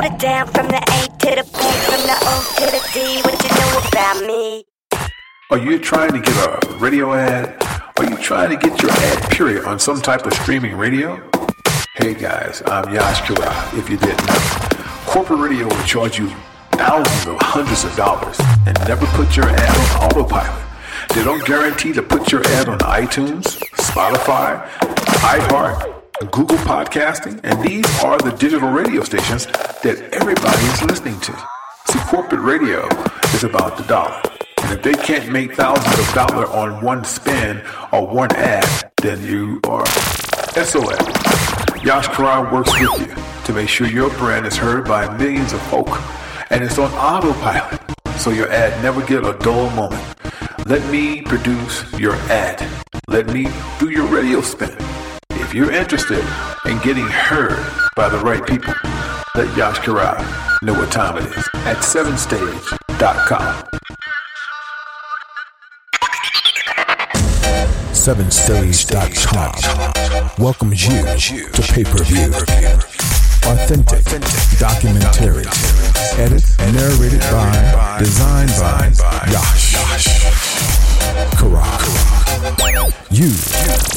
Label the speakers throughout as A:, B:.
A: Hold it down from the A to the from the O to the D. What you know about me?
B: Are you trying to get a radio ad? Are you trying to get your ad period on some type of streaming radio? Hey guys, I'm Yash Kira, if you didn't know. Corporate radio will charge you thousands of hundreds of dollars and never put your ad on autopilot. They don't guarantee to put your ad on iTunes, Spotify, iHeart, Google Podcasting, and these are the digital radio stations that everybody is listening to. See, corporate radio is about the dollar. And if they can't make thousands of dollars on one spin or one ad, then you are SOL. Yash Karan works with you to make sure your brand is heard by millions of folk and it's on autopilot so your ad never get a dull moment. Let me produce your ad. Let me do your radio spin. If you're interested in getting heard by the right people, let Yash Karan know what time it is at 7stage.com.
C: SevenStage.com welcomes you to pay-per-view. Authentic documentary, edited, and narrated by, designed by Yash Karak. You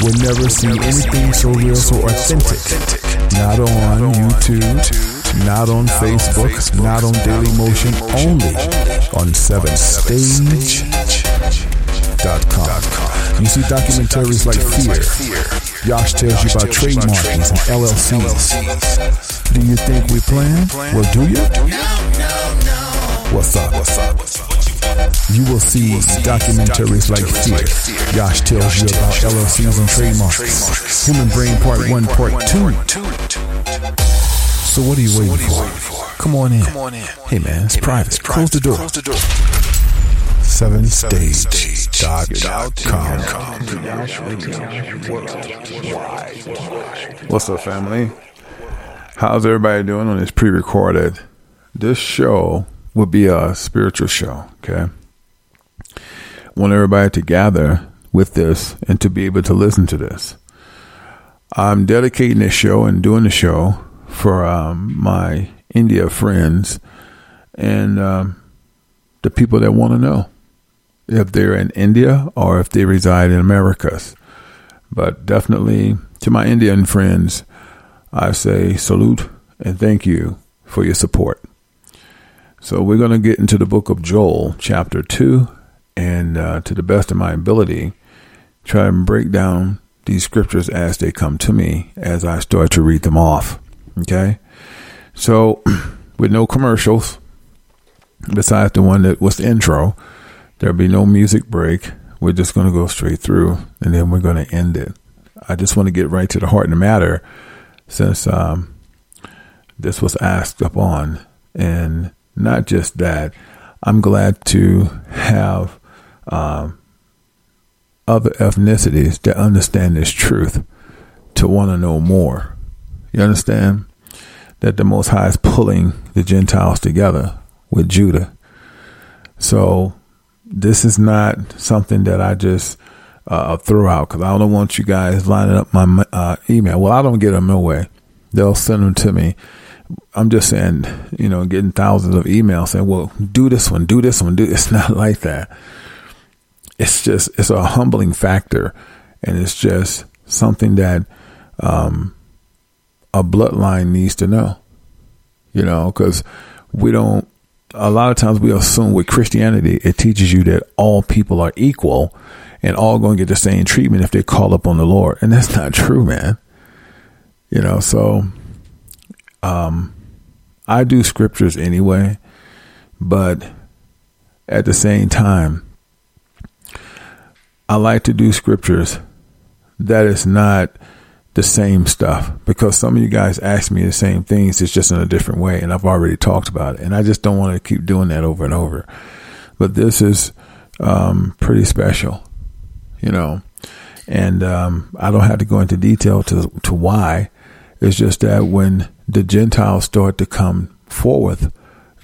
C: will never see anything so real, so authentic. Not on YouTube, not on Facebook, not on Dailymotion, only on 7stage.com. You see documentaries like Fear. Yash tells you about trademarkings and LLCs. Do you think we plan? Well, do you? What's up? You will see documentaries like Fear. Yash tells you about LLCs and trademarks. Human Brain Part 1, Part 2. So what are you waiting for? Come on in. Hey man, it's private. Close the door. SevenStage.com.
D: What's up, family? How's everybody doing on this pre recorded? This show will be a spiritual show, okay? Want everybody to gather with this and to be able to listen to this. I'm dedicating this show and doing the show for um, my India friends and um, the people that want to know if they're in India or if they reside in Americas. But definitely to my Indian friends, I say salute and thank you for your support. So we're going to get into the book of Joel, chapter 2, and uh, to the best of my ability, try and break down these scriptures as they come to me as I start to read them off. Okay? So, with no commercials, besides the one that was the intro, there'll be no music break. We're just going to go straight through and then we're going to end it. I just want to get right to the heart of the matter since um, this was asked upon. And not just that, I'm glad to have um, other ethnicities that understand this truth to want to know more. You understand that the Most High is pulling the Gentiles together with Judah. So this is not something that I just uh, throw out because I don't want you guys lining up my uh, email. Well, I don't get them no way. They'll send them to me. I'm just saying, you know, getting thousands of emails saying, well, do this one, do this one, do. It's not like that. It's just, it's a humbling factor. And it's just something that, um, a bloodline needs to know. You know, because we don't. A lot of times we assume with Christianity, it teaches you that all people are equal and all going to get the same treatment if they call up on the Lord, and that's not true, man. You know, so um, I do scriptures anyway, but at the same time, I like to do scriptures that is not the same stuff because some of you guys ask me the same things. It's just in a different way. And I've already talked about it. And I just don't want to keep doing that over and over. But this is um, pretty special, you know. And um, I don't have to go into detail to, to why. It's just that when the Gentiles start to come forward,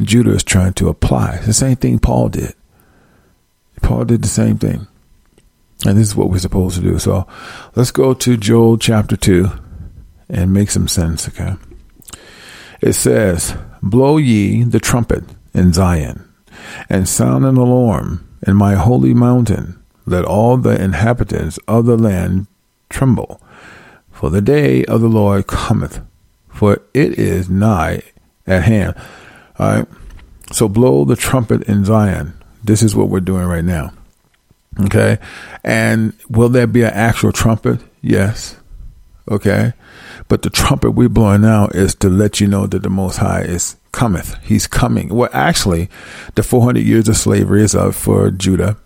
D: Judah is trying to apply. It's the same thing Paul did. Paul did the same thing. And this is what we're supposed to do. So let's go to Joel chapter 2 and make some sense, okay? It says, Blow ye the trumpet in Zion, and sound an alarm in my holy mountain. Let all the inhabitants of the land tremble. For the day of the Lord cometh, for it is nigh at hand. All right. So blow the trumpet in Zion. This is what we're doing right now. Okay. And will there be an actual trumpet? Yes. Okay. But the trumpet we're blowing now is to let you know that the Most High is cometh. He's coming. Well, actually, the 400 years of slavery is up for Judah.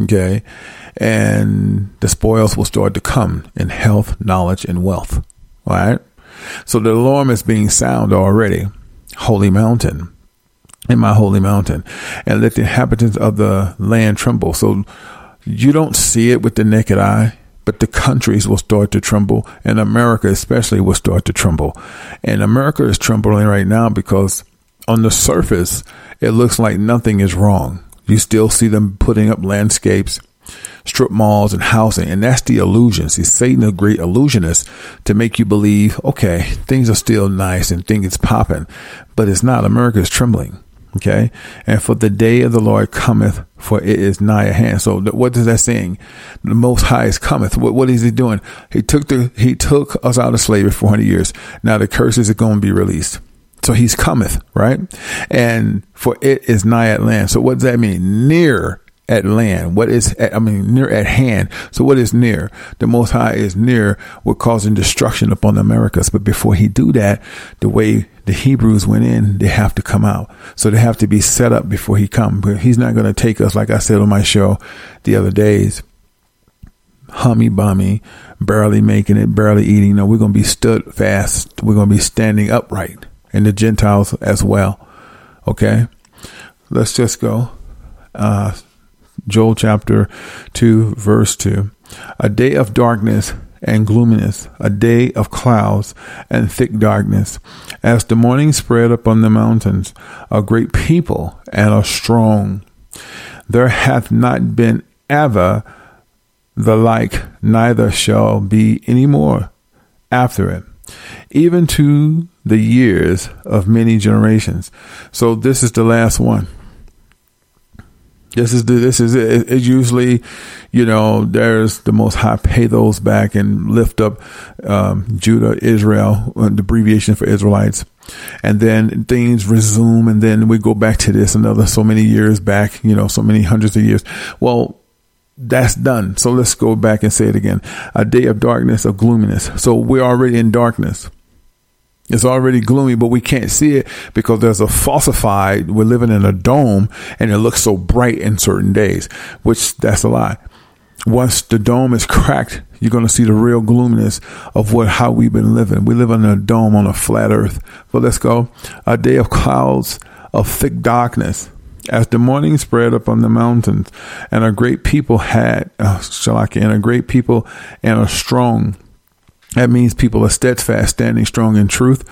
D: Okay. And the spoils will start to come in health, knowledge, and wealth. All right. So the alarm is being sounded already. Holy mountain in my holy mountain and let the inhabitants of the land tremble. So you don't see it with the naked eye, but the countries will start to tremble, and America especially will start to tremble. And America is trembling right now because on the surface, it looks like nothing is wrong. You still see them putting up landscapes, strip malls, and housing, and that's the illusion. See, Satan, a great illusionist, to make you believe, okay, things are still nice and things popping, but it's not. America is trembling. Okay. And for the day of the Lord cometh, for it is nigh at hand. So what is that saying? The most high is cometh. What, what is he doing? He took the, he took us out of slavery for 400 years. Now the curses are going to be released. So he's cometh, right? And for it is nigh at land. So what does that mean? Near at land. What is, at, I mean, near at hand. So what is near? The Most High is near. We're causing destruction upon the Americas. But before he do that, the way the Hebrews went in, they have to come out. So they have to be set up before he come. But he's not going to take us, like I said on my show the other days, hummy bummy, barely making it, barely eating. No, we're going to be stood fast. We're going to be standing upright and the Gentiles as well. Okay. Let's just go. Uh, Joel chapter 2, verse 2. A day of darkness and gloominess, a day of clouds and thick darkness. As the morning spread upon the mountains, a great people and a strong. There hath not been ever the like, neither shall be any more after it, even to the years of many generations. So this is the last one. This is the, this is it. It's usually, you know, there's the most high pay those back and lift up um, Judah, Israel, uh, the abbreviation for Israelites, and then things resume, and then we go back to this another so many years back, you know, so many hundreds of years. Well, that's done. So let's go back and say it again. A day of darkness, of gloominess. So we're already in darkness. It's already gloomy, but we can't see it because there's a falsified, we're living in a dome and it looks so bright in certain days, which that's a lie. Once the dome is cracked, you're going to see the real gloominess of what, how we've been living. We live in a dome on a flat earth. But let's go. A day of clouds of thick darkness as the morning spread upon the mountains and a great people had, uh, shall I, and a great people and a strong that means people are steadfast, standing strong in truth.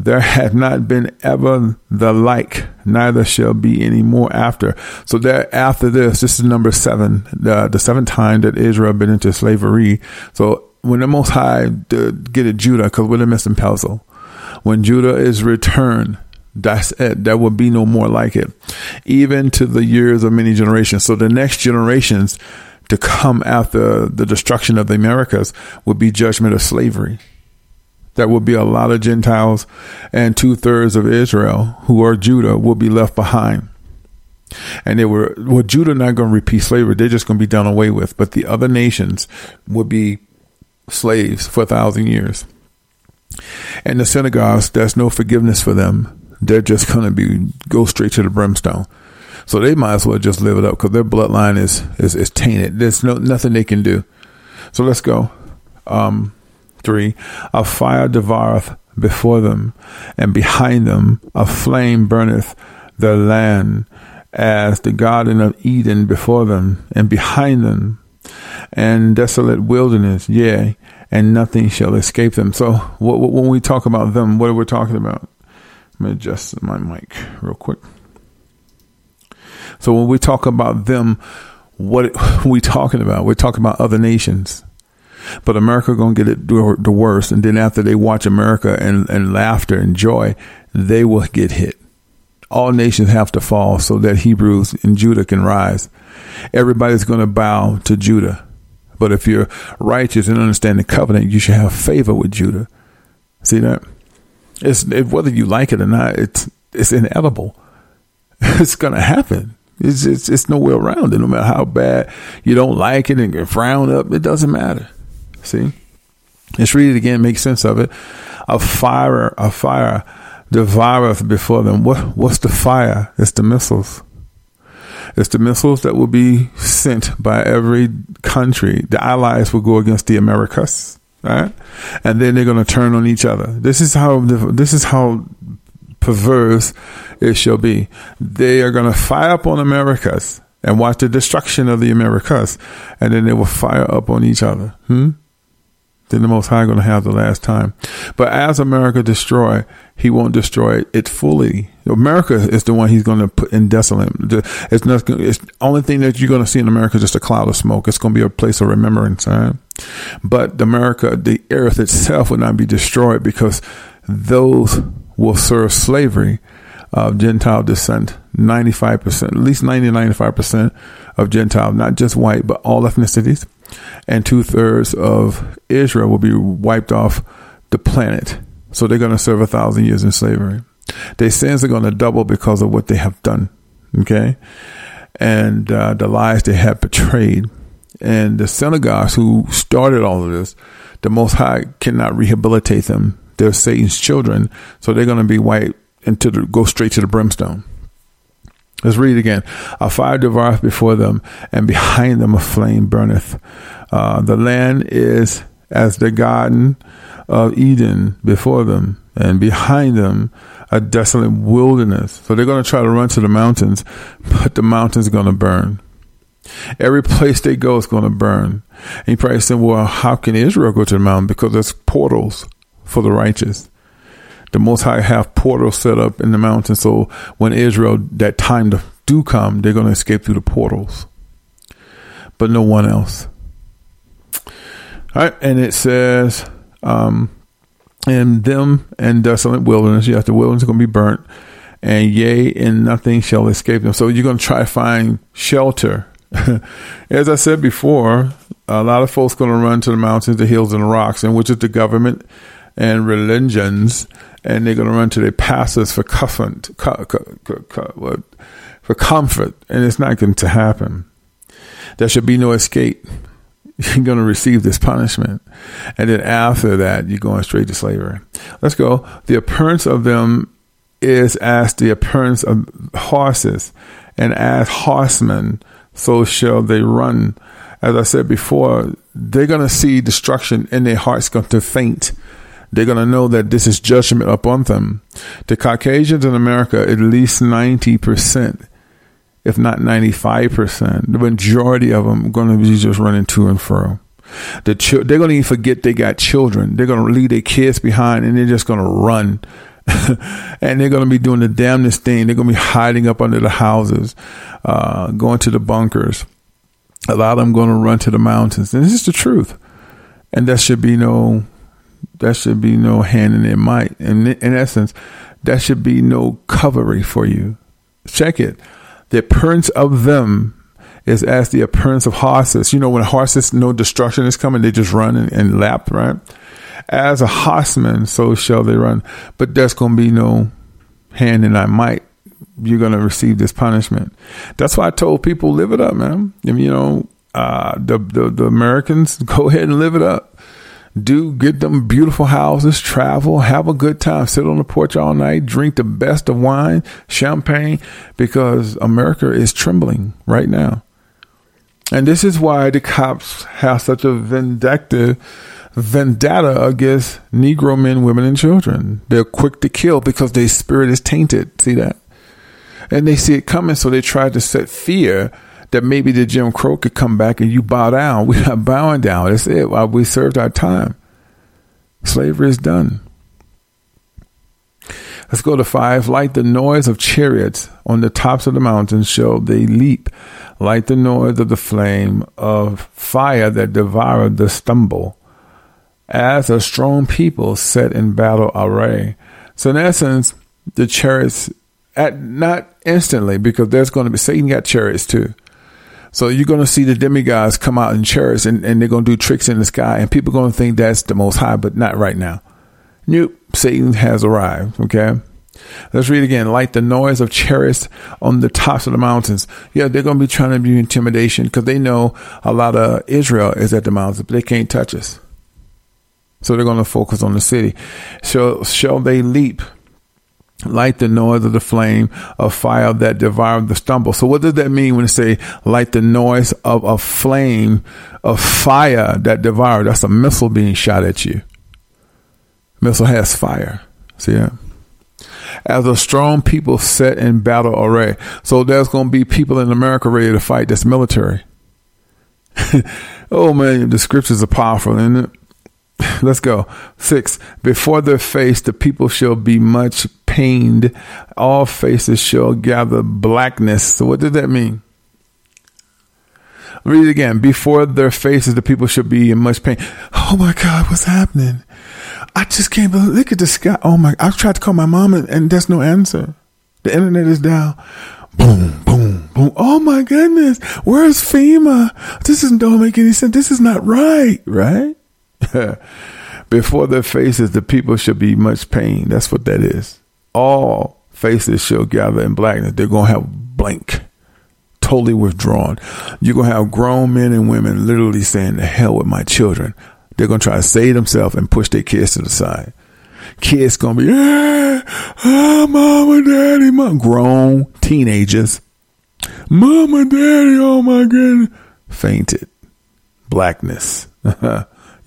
D: There had not been ever the like, neither shall be any more after. So there, after this, this is number seven, the, the seventh time that Israel been into slavery. So when the Most High get it Judah, because we're the missing puzzle. When Judah is returned, that's it. There will be no more like it, even to the years of many generations. So the next generations to come after the destruction of the Americas would be judgment of slavery. There will be a lot of Gentiles, and two thirds of Israel, who are Judah, will be left behind. And they were, well, Judah not going to repeat slavery. They're just going to be done away with. But the other nations would be slaves for a thousand years. And the synagogues, there's no forgiveness for them. They're just going to be, go straight to the brimstone. So they might as well just live it up because their bloodline is, is, is tainted. There's no, nothing they can do. So let's go. Um, three, a fire devoureth before them, and behind them a flame burneth the land as the Garden of Eden before them, and behind them, and desolate wilderness, yea, and nothing shall escape them. So, when we talk about them, what are we talking about? Let me adjust my mic real quick. So, when we talk about them, what are we talking about? We're talking about other nations. But America gonna get it the worst, and then after they watch America and, and laughter and joy, they will get hit all nations have to fall so that Hebrews and Judah can rise. Everybody's to bow to Judah. But if you're righteous and understand the covenant, you should have favor with Judah. See that? It's whether you like it or not. It's it's inevitable. It's to happen. It's, it's it's nowhere around it. No matter how bad you don't like it and frown up, it doesn't matter. See, let's read it again. Make sense of it. A fire, a fire devoureth before them. What, what's the fire? It's the missiles. It's the missiles that will be sent by every country. The allies will go against the Americas, right? And then they're going to turn on each other. This is how this is how perverse it shall be. They are going to fire up on Americas and watch the destruction of the Americas, and then they will fire up on each other. Hmm? then the Most High going to have the last time. But as America destroy, He won't destroy it fully. America is the one He's going to put in desolate. It's not. It's only thing that you're going to see in America is just a cloud of smoke. It's going to be a place of remembrance. Right? But America, the earth itself, will not be destroyed because those will serve slavery of Gentile descent. 95%, at least 90 95% of Gentile, not just white, but all ethnicities and two thirds of Israel will be wiped off the planet. So they're going to serve a thousand years in slavery. Their sins are going to double because of what they have done. Okay. And uh, the lies they have betrayed. And the synagogues who started all of this, the Most High cannot rehabilitate them. They're Satan's children. So they're going to be wiped into the, go straight to the brimstone. Let's read it again. A fire devoureth before them, and behind them a flame burneth. Uh, the land is as the garden of Eden before them, and behind them a desolate wilderness. So they're going to try to run to the mountains, but the mountains are going to burn. Every place they go is going to burn. And you probably say, well, how can Israel go to the mountain? Because there's portals for the righteous the Most High have portals set up in the mountain. So when Israel, that time do come, they're going to escape through the portals, but no one else. All right, and it says, um, and them and desolate wilderness. Yes, the wilderness is going to be burnt, and yea, and nothing shall escape them. So you're going to try to find shelter. As I said before, a lot of folks going to run to the mountains, the hills, and the rocks, and which is the government and religions and they're going to run to their pastors for comfort, for comfort, and it's not going to happen. There should be no escape. You're going to receive this punishment, and then after that, you're going straight to slavery. Let's go. The appearance of them is as the appearance of horses, and as horsemen, so shall they run. As I said before, they're going to see destruction, and their hearts going to faint they're going to know that this is judgment upon them. The Caucasians in America, at least 90%, if not 95%, the majority of them are going to be just running to and fro. The ch- they're going to even forget they got children. They're going to leave their kids behind and they're just going to run. and they're going to be doing the damnedest thing. They're going to be hiding up under the houses, uh, going to the bunkers. A lot of them going to run to the mountains. And this is the truth. And there should be no that should be no hand in their might. In, in essence, that should be no covery for you. Check it. The appearance of them is as the appearance of horses. You know, when horses know destruction is coming, they just run and, and lap, right? As a horseman, so shall they run. But there's going to be no hand in thy might. You're going to receive this punishment. That's why I told people, live it up, man. And, you know, uh, the, the, the Americans, go ahead and live it up. Do get them beautiful houses, travel, have a good time, sit on the porch all night, drink the best of wine, champagne, because America is trembling right now. And this is why the cops have such a vindictive vendetta against Negro men, women, and children. They're quick to kill because their spirit is tainted. See that? And they see it coming, so they try to set fear that maybe the Jim Crow could come back and you bow down. We're not bowing down. That's it. We served our time. Slavery is done. Let's go to five. Like the noise of chariots on the tops of the mountains shall they leap, like the noise of the flame of fire that devoured the stubble, as a strong people set in battle array. So in essence, the chariots at not instantly because there's going to be Satan got chariots too. So you're going to see the demigods come out in chariots and, and they're going to do tricks in the sky and people are going to think that's the most high, but not right now. Nope. Satan has arrived. Okay. Let's read again. Like the noise of chariots on the tops of the mountains. Yeah, they're going to be trying to be intimidation because they know a lot of Israel is at the mountains, but they can't touch us. So they're going to focus on the city. So shall they leap like the noise of the flame of fire that devoured the stubble. So what does that mean when they say light the noise of a flame of fire that devoured? That's a missile being shot at you. Missile has fire. See that? As a strong people set in battle array. So there's going to be people in America ready to fight. That's military. oh man, the scriptures are powerful, isn't it? Let's go. Six. Before their face, the people shall be much pained. All faces shall gather blackness. So, what does that mean? Read it again. Before their faces, the people should be in much pain. Oh my God, what's happening? I just can't believe. Look at the sky. Oh my! I've tried to call my mom and, and there's no answer. The internet is down. Boom, boom, boom. Oh my goodness. Where's FEMA? This doesn't don't make any sense. This is not right, right? Before their faces, the people shall be much pain. That's what that is. All faces shall gather in blackness. They're going to have blank, totally withdrawn. You're going to have grown men and women literally saying, the hell with my children. They're going to try to save themselves and push their kids to the side. Kids going to be, yeah, ah, oh, mama, daddy, mom. Grown teenagers. Mama, daddy, oh my goodness. Fainted. Blackness.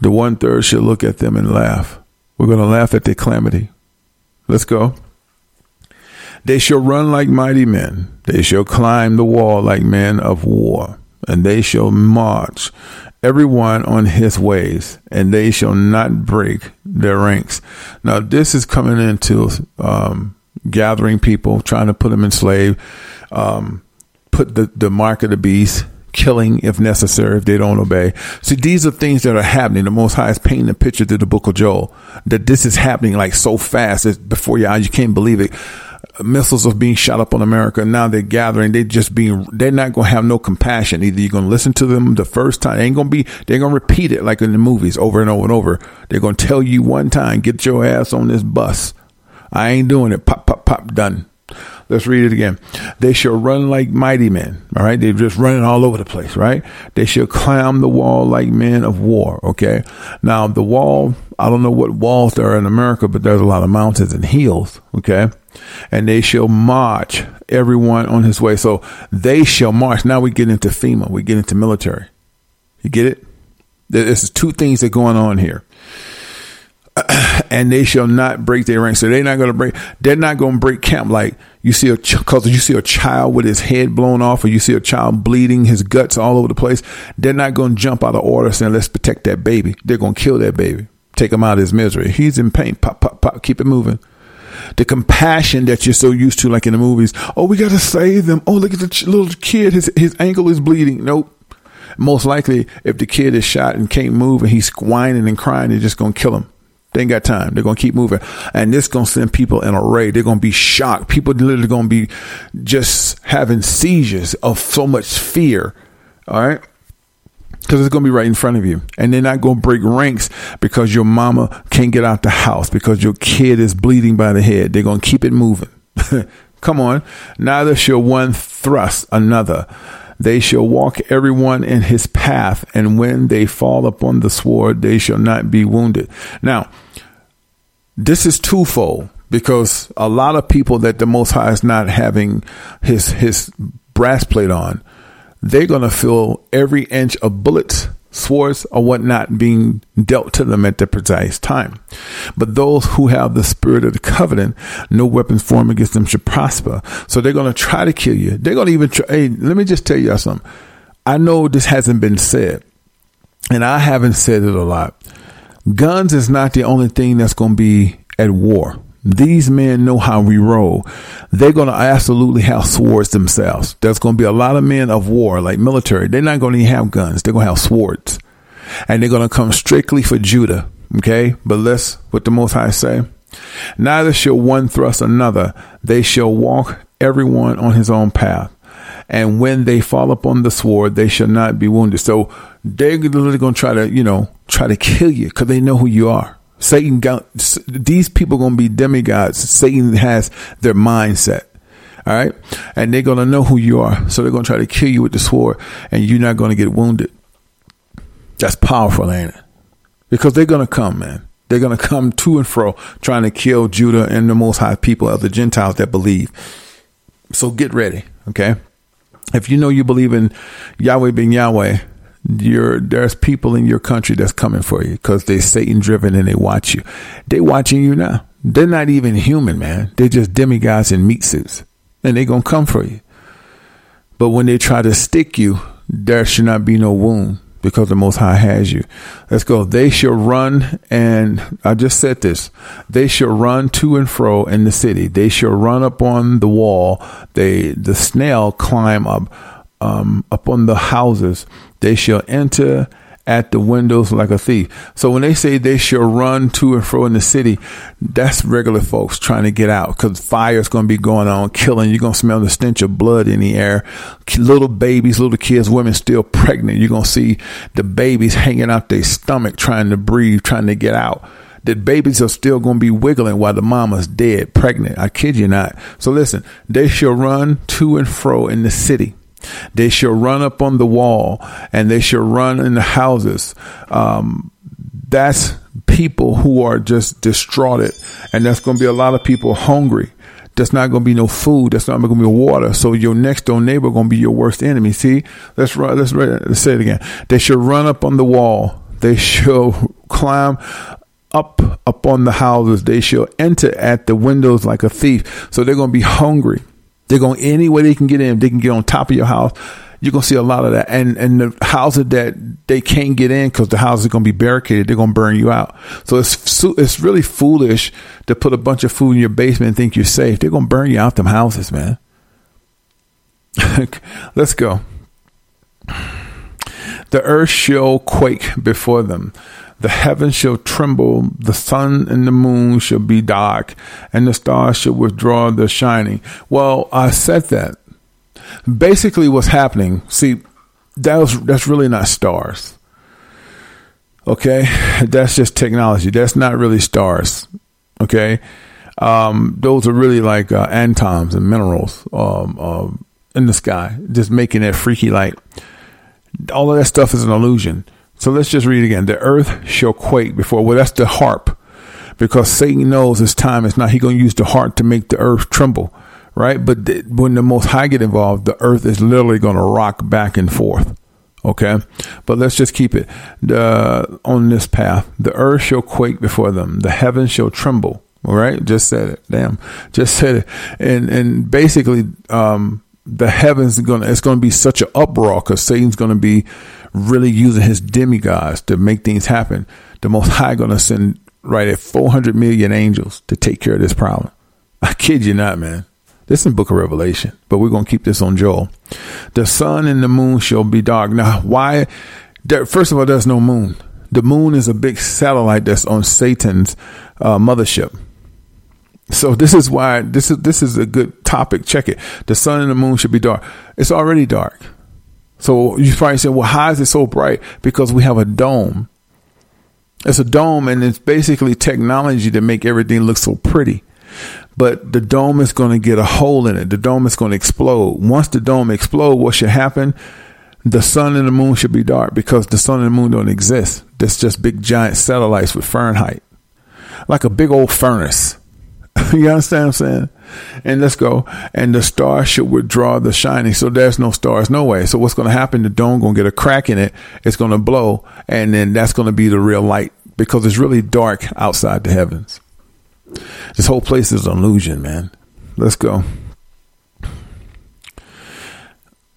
D: The one third shall look at them and laugh. We're going to laugh at their calamity. Let's go. They shall run like mighty men. They shall climb the wall like men of war. And they shall march every one on his ways, and they shall not break their ranks. Now, this is coming into um, gathering people, trying to put them in slave, um, put the, the mark of the beast, killing if necessary if they don't obey. See, these are things that are happening. The Most High is painting a picture to the book of Joel that this is happening like so fast that before your eyes, you can't believe it. Missiles are being shot up on America. Now they're gathering. They just being, they're not going to have no compassion. Either you're going to listen to them the first time. They ain't going to be, they're going to repeat it like in the movies over and over and over. They're going to tell you one time, get your ass on this bus. I ain't doing it. Pop, pop, pop, done. Let's read it again. They shall run like mighty men. All right. They're just running all over the place, right? They shall climb the wall like men of war. Okay. Now the wall, I don't know what walls there are in America, but there's a lot of mountains and hills. Okay. And they shall march everyone on his way. So they shall march. Now we get into FEMA. We get into military. You get it? There's two things that are going on here. and they shall not break their ranks. So they're not going to break. They're not going to break camp like you see a because you see a child with his head blown off, or you see a child bleeding, his guts all over the place. They're not going to jump out of order saying, "Let's protect that baby." They're going to kill that baby, take him out of his misery. He's in pain. Pop, pop, pop. Keep it moving. The compassion that you're so used to, like in the movies. Oh, we got to save them. Oh, look at the little kid. His his ankle is bleeding. Nope. Most likely, if the kid is shot and can't move and he's whining and crying, they're just going to kill him. They ain't got time. They're going to keep moving. And this going to send people in a rage. They're going to be shocked. People literally going to be just having seizures of so much fear. All right. Because it's going to be right in front of you. And they're not going to break ranks because your mama can't get out the house because your kid is bleeding by the head. They're going to keep it moving. Come on. Neither shall one thrust another. They shall walk everyone in his path, and when they fall upon the sword, they shall not be wounded. Now, this is twofold because a lot of people that the Most High is not having his his brass plate on, they're gonna feel every inch of bullets swords or whatnot being dealt to them at the precise time. But those who have the spirit of the covenant, no weapons formed against them should prosper. So they're going to try to kill you. They're going to even try. Hey, let me just tell you something. I know this hasn't been said, and I haven't said it a lot. Guns is not the only thing that's going to be at war. These men know how we roll. They're going to absolutely have swords themselves. There's going to be a lot of men of war, like military. They're not going to have guns. They're going to have swords. And they're going to come strictly for Judah. Okay. But let's, what the Most High say. Neither shall one thrust another. They shall walk everyone on his own path. And when they fall upon the sword, they shall not be wounded. So they're literally going to try to, you know, try to kill you because they know who you are. Satan got these people going to be demigods. Satan has their mindset. All right. And they're going to know who you are. So they're going to try to kill you with the sword and you're not going to get wounded. That's powerful, ain't it? Because they're going to come, man. They're going to come to and fro trying to kill Judah and the most high people of the Gentiles that believe. So get ready. Okay. If you know you believe in Yahweh being Yahweh, there's people in your country that's coming for you because they're Satan driven and they watch you. They're watching you now. They're not even human, man. They're just demigods in meat suits and they're going to come for you. But when they try to stick you, there should not be no wound because the Most High has you. Let's go. They shall run, and I just said this. They shall run to and fro in the city. They shall run up on the wall. They the snail climb up um, upon the houses. They shall enter at the windows like a thief. So when they say they shall run to and fro in the city, that's regular folks trying to get out because fire is going to be going on, killing. You're going to smell the stench of blood in the air. Little babies, little kids, women still pregnant. You're going to see the babies hanging out their stomach trying to breathe, trying to get out. The babies are still going to be wiggling while the mama's dead, pregnant. I kid you not. So listen, they shall run to and fro in the city they shall run up on the wall and they shall run in the houses. Um, that's people who are just distraught. And that's going to be a lot of people hungry. That's not going to be no food. That's not going to be water. So your next door neighbor going to be your worst enemy. See, let's run. Let's, let's say it again. They shall run up on the wall. They shall climb up upon the houses. They shall enter at the windows like a thief. So they're going to be hungry. They're going any way they can get in. They can get on top of your house. You're gonna see a lot of that, and and the houses that they can't get in because the houses are gonna be barricaded. They're gonna burn you out. So it's it's really foolish to put a bunch of food in your basement and think you're safe. They're gonna burn you out them houses, man. Let's go. The earth shall quake before them. The heavens shall tremble, the sun and the moon shall be dark, and the stars shall withdraw their shining. Well, I said that. Basically, what's happening, see, that was, that's really not stars. Okay? That's just technology. That's not really stars. Okay? Um, those are really like uh, and minerals um, um, in the sky, just making it freaky light. All of that stuff is an illusion. So let's just read again. The earth shall quake before. Well, that's the HAARP, because Satan knows his time is not. He going to use the HAARP to make the earth tremble, right? But th- when the Most High get involved, the earth is literally going to rock back and forth. Okay, but let's just keep it the, on this path. The earth shall quake before them. The heavens shall tremble. All right, just said it. Damn, just said it. And and basically, um, the heavens gonna. It's gonna be such an uproar because Satan's gonna be really using his demigods to make things happen. The Most High gonna send right at 400 million angels to take care of this problem. I kid you not, man. This is in Book of Revelation, but we're going to keep this on Joel. The sun and the moon shall be dark. Now, why? There, first of all, there's no moon. The moon is a big satellite that's on Satan's uh, mothership. So this is why this is this is a good topic. Check it. The sun and the moon should be dark. It's already dark. So you probably say, well, how is it so bright? Because we have a dome. It's a dome, and it's basically technology to make everything look so pretty but the dome is going to get a hole in it. The dome is going to explode. Once the dome explodes, what should happen? The sun and the moon should be dark because the sun and the moon don't exist. That's just big giant satellites with Fahrenheit, like a big old furnace. you understand what I'm saying? And let's go. And the star should withdraw the shining. So there's no stars, no way. So what's going to happen? The dome going to get a crack in it. It's going to blow, and then that's going to be the real light because it's really dark outside the heavens. This whole place is an illusion, man. Let's go.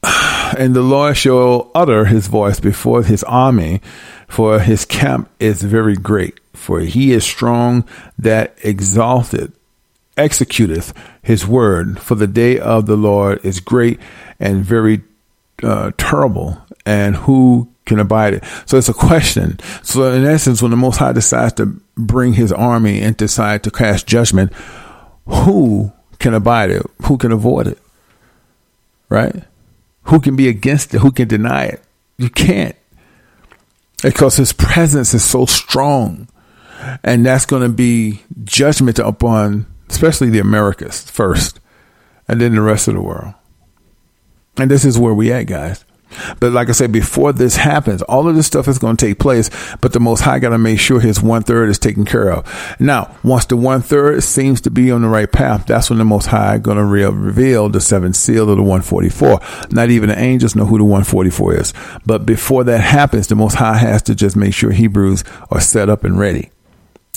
D: And the Lord shall utter his voice before his army, for his camp is very great. For he is strong that exalted, executeth his word. For the day of the Lord is great and very uh, terrible, and who can abide it? So it's a question. So in essence, when the Most High decides to bring his army and decide to cast judgment, who can abide it? Who can avoid it? Right? Who can be against it? Who can deny it? You can't. Because his presence is so strong. And that's going to be judgment upon, especially the Americas first, and then the rest of the world. And this is where we at, guys. But like I said, before this happens, all of this stuff is going to take place, but the Most High got to make sure his one third is taken care of. Now, once the one third seems to be on the right path, that's when the Most High going to re- reveal the seventh seal of the 144. Not even the angels know who the 144 is. But before that happens, the Most High has to just make sure Hebrews are set up and ready.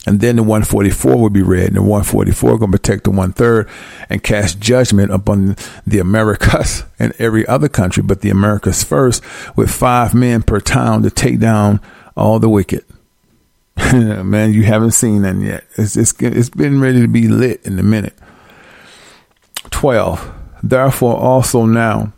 D: And then the 144 will be read, and the 144 going to protect the one third and cast judgment upon the Americas and every other country, but the Americas first, with five men per town to take down all the wicked. Man, you haven't seen that yet. It's, it's, it's been ready to be lit in a minute. 12. Therefore also now,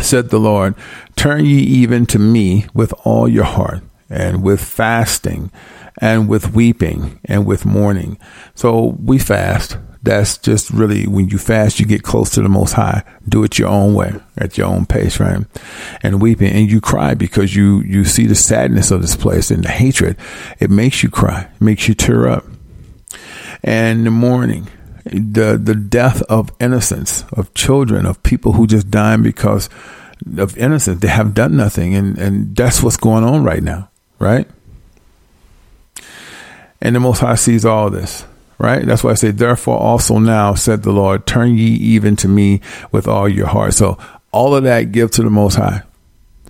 D: said the Lord, turn ye even to me with all your heart and with fasting and with weeping and with mourning. So we fast. That's just really when you fast, you get close to the Most High. Do it your own way, at your own pace, right? And weeping, and you cry because you you see the sadness of this place and the hatred. It makes you cry, it makes you tear up. And the mourning, the the death of innocence of children of people who just dying because of innocence. They have done nothing, and and that's what's going on right now, right? And the Most High sees all this, right? That's why I say, therefore also now, said the Lord, turn ye even to me with all your heart. So all of that give to the Most High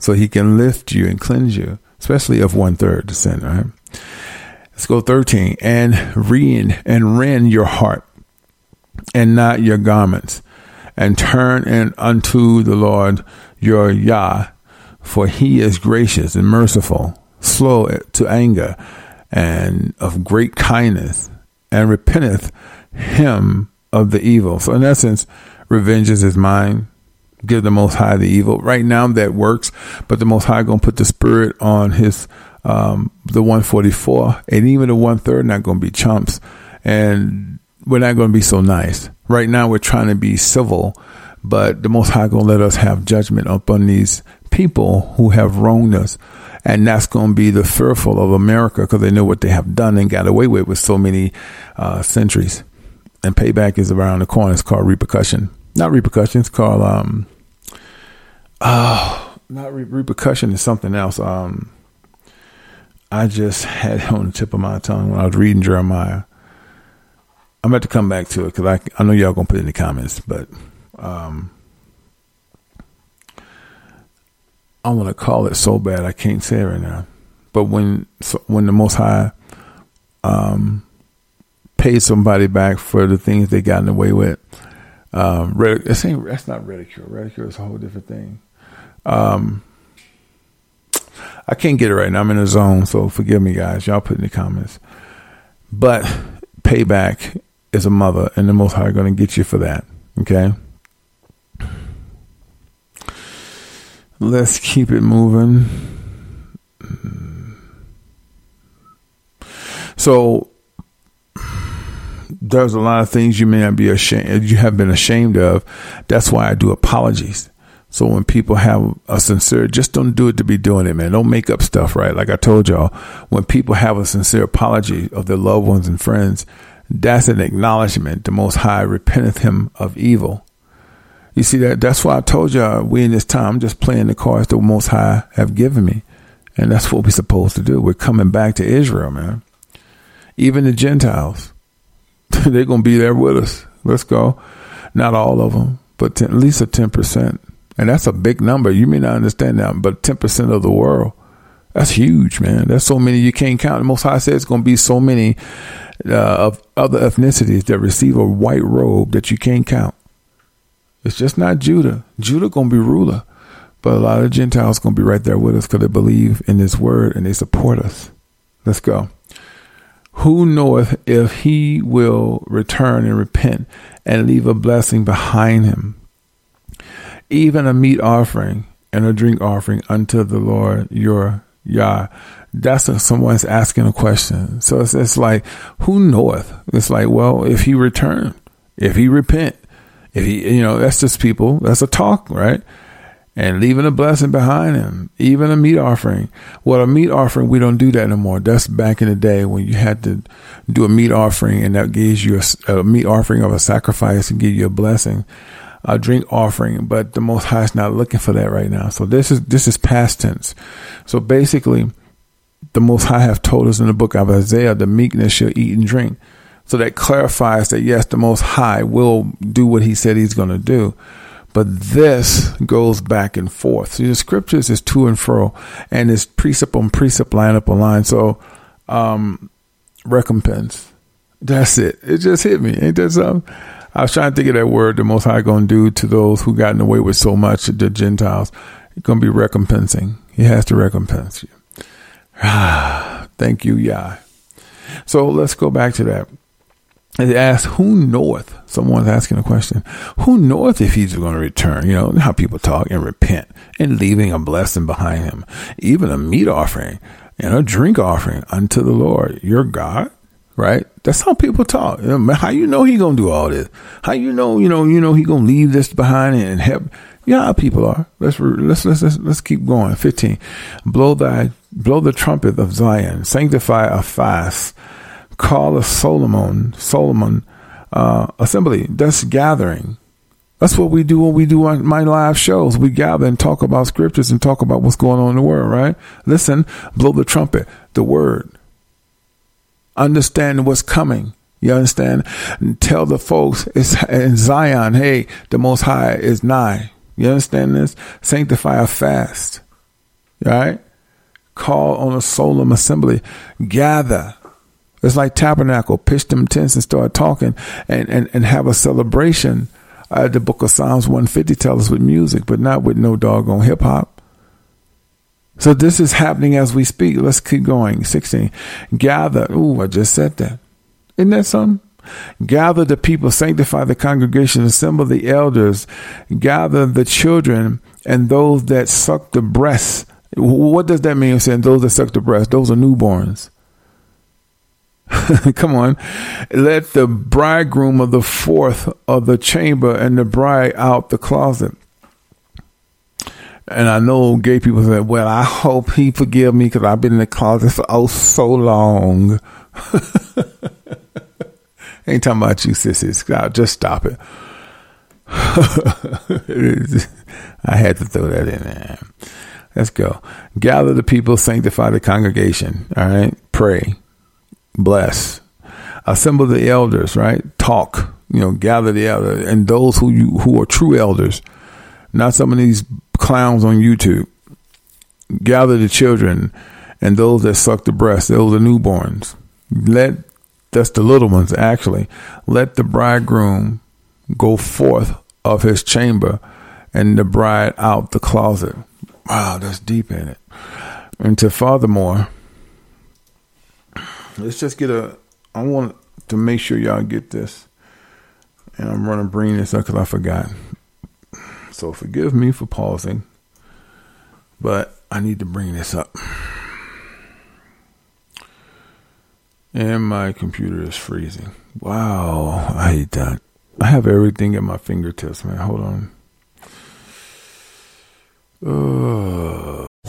D: so he can lift you and cleanse you, especially of one third sin, right? Let's go 13. And rend and rend your heart and not your garments and turn and unto the Lord your Yah, for he is gracious and merciful, slow to anger and of great kindness and repenteth him of the evil. So in essence, revenge is his mind. Give the Most High the evil. Right now that works, but the Most High gonna put the spirit on his um, the 144, and even the one third not gonna be chumps, and we're not gonna be so nice. Right now we're trying to be civil, but the Most High gonna let us have judgment upon these people who have wronged us and that's going to be the fearful of America because they know what they have done and got away with with so many uh, centuries. and payback is around the corner. It's called repercussion. Not repercussion. It's called um. Oh, not re- repercussion is something else. Um, I just had it on the tip of my tongue when I was reading Jeremiah. I'm about to come back to it because I I know y'all gonna put it in the comments, but um, I want to call it so bad I can't say it right now. But when so when the Most High um, paid somebody back for the things they gotten away with, um, that's, that's not ridicule. Ridicule is a whole different thing. Um, I can't get it right now. I'm in a zone, so forgive me, guys. Y'all put in the comments. But payback is a mother, and the Most High going to get you for that. Okay. Let's keep it moving. So there's a lot of things you may not be ashamed you have been ashamed of. That's why I do apologies. So when people have a sincere, just don't do it to be doing it, man. Don't make up stuff, right? Like I told y'all, when people have a sincere apology of their loved ones and friends, that's an acknowledgement. The Most High repenteth him of evil. You see that? That's why I told y'all we in this time I'm just playing the cards the Most High have given me, and that's what we're supposed to do. We're coming back to Israel, man. Even the Gentiles, they're gonna be there with us. Let's go. Not all of them, but 10, at least a ten percent and that's a big number. You may not understand that, but 10% of the world, that's huge, man. That's so many you can't count. The Most High said it's going to be so many uh, of other ethnicities that receive a white robe that you can't count. It's just not Judah. Judah to be ruler, but a lot of Gentiles to be right there with us because they believe in this word and they support us. Let's go. Who knoweth if he will return and repent and leave a blessing behind him? even a meat offering and a drink offering unto the Lord your Yah. That's someone's asking a question. So it's, it's like, who knoweth? It's like, well, if he return, if he repent, if he, you know, that's just people. That's a talk, right? And leaving a blessing behind him, even a meat offering. Well, a meat offering, we don't do that anymore. That's back in the day when you had to do a meat offering and that gives you a, a meat offering of a sacrifice and give you a blessing a drink offering, but the Most High is not looking for that right now. So this is this is past tense. So basically, the Most High have told us in the book of Isaiah, the meekness shall eat and drink. So that clarifies that yes, the Most High will do what He said He's going to do. But this goes back and forth. See, the scriptures is to and fro, and it's precept on precept, line up on line. So, um, recompense. That's it. It just hit me. Ain't that something? I was trying to think of that word the Most High going to do to those who gotten away with so much, the Gentiles. He's going to be recompensing. He has to recompense you. Thank you, Yah. So let's go back to that. It asks, who knoweth? Someone's asking a question. Who knoweth if he's going to return? You know, how people talk and repent and leaving a blessing behind him, even a meat offering and a drink offering unto the Lord your God right? That's how people talk. How you know he gonna do all this? How you know you know you know he gonna leave this behind and help? Yeah, people are. Let's let's let's let's, let's keep going. Fifteen. Blow thy blow the trumpet of Zion. Sanctify a fast. Call a Solomon Solomon uh, assembly. That's gathering. That's what we do when we do on my live shows. We gather and talk about scriptures and talk about what's going on in the world, right? Listen, blow the trumpet, the word understand what's coming. You understand? And tell the folks it's in Zion, hey, the Most High is nigh. You understand this? Sanctify a fast. Right? Call on a solemn assembly. Gather. It's like tabernacle. Pitch them tents and start talking and, and, and have a celebration. Uh, the book of Psalms 150 tells us with music, but not with no doggone hip hop. So this is happening as we speak. Let's keep going. 16. Gather. Ooh, I just said that. Isn't that something? Gather the people, sanctify the congregation, assemble the elders, gather the children and those that suck the breast. What does that mean? Saying those that suck the breast, those are newborns. Come on. Let the bridegroom of the fourth of the chamber and the bride out the closet. And I know gay people say, well, I hope he forgive me because I've been in the closet for oh so long. Ain't talking about you, sissies. God, just stop it. I had to throw that in there. Let's go. Gather the people, sanctify the congregation. All right. Pray. Bless. Assemble the elders, right? Talk. You know, gather the elders and those who you who are true elders, not some of these clowns on YouTube. Gather the children and those that suck the breast, those are newborns. Let that's the little ones actually. Let the bridegroom go forth of his chamber and the bride out the closet. Wow, that's deep in it. And to furthermore, let's just get a. I want to make sure y'all get this, and I'm gonna bring this up because I forgot. So forgive me for pausing, but I need to bring this up. And my computer is freezing. Wow, I hate that. I have everything at my fingertips, man. Hold on. Uh,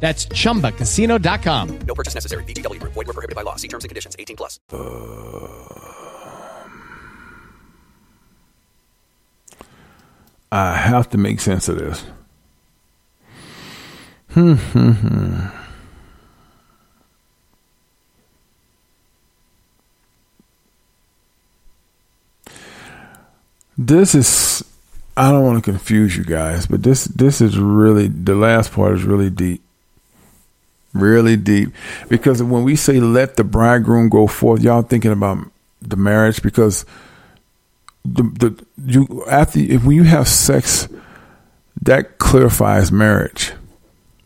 E: That's chumbacasino.com.
F: No purchase necessary. VGW Group. Void were prohibited by law. See terms and conditions. 18 plus.
D: I have to make sense of this. Hmm, hmm, hmm. This is I don't want to confuse you guys, but this this is really the last part is really deep. Really deep. Because when we say let the bridegroom go forth, y'all thinking about the marriage because the the you after if when you have sex that clarifies marriage.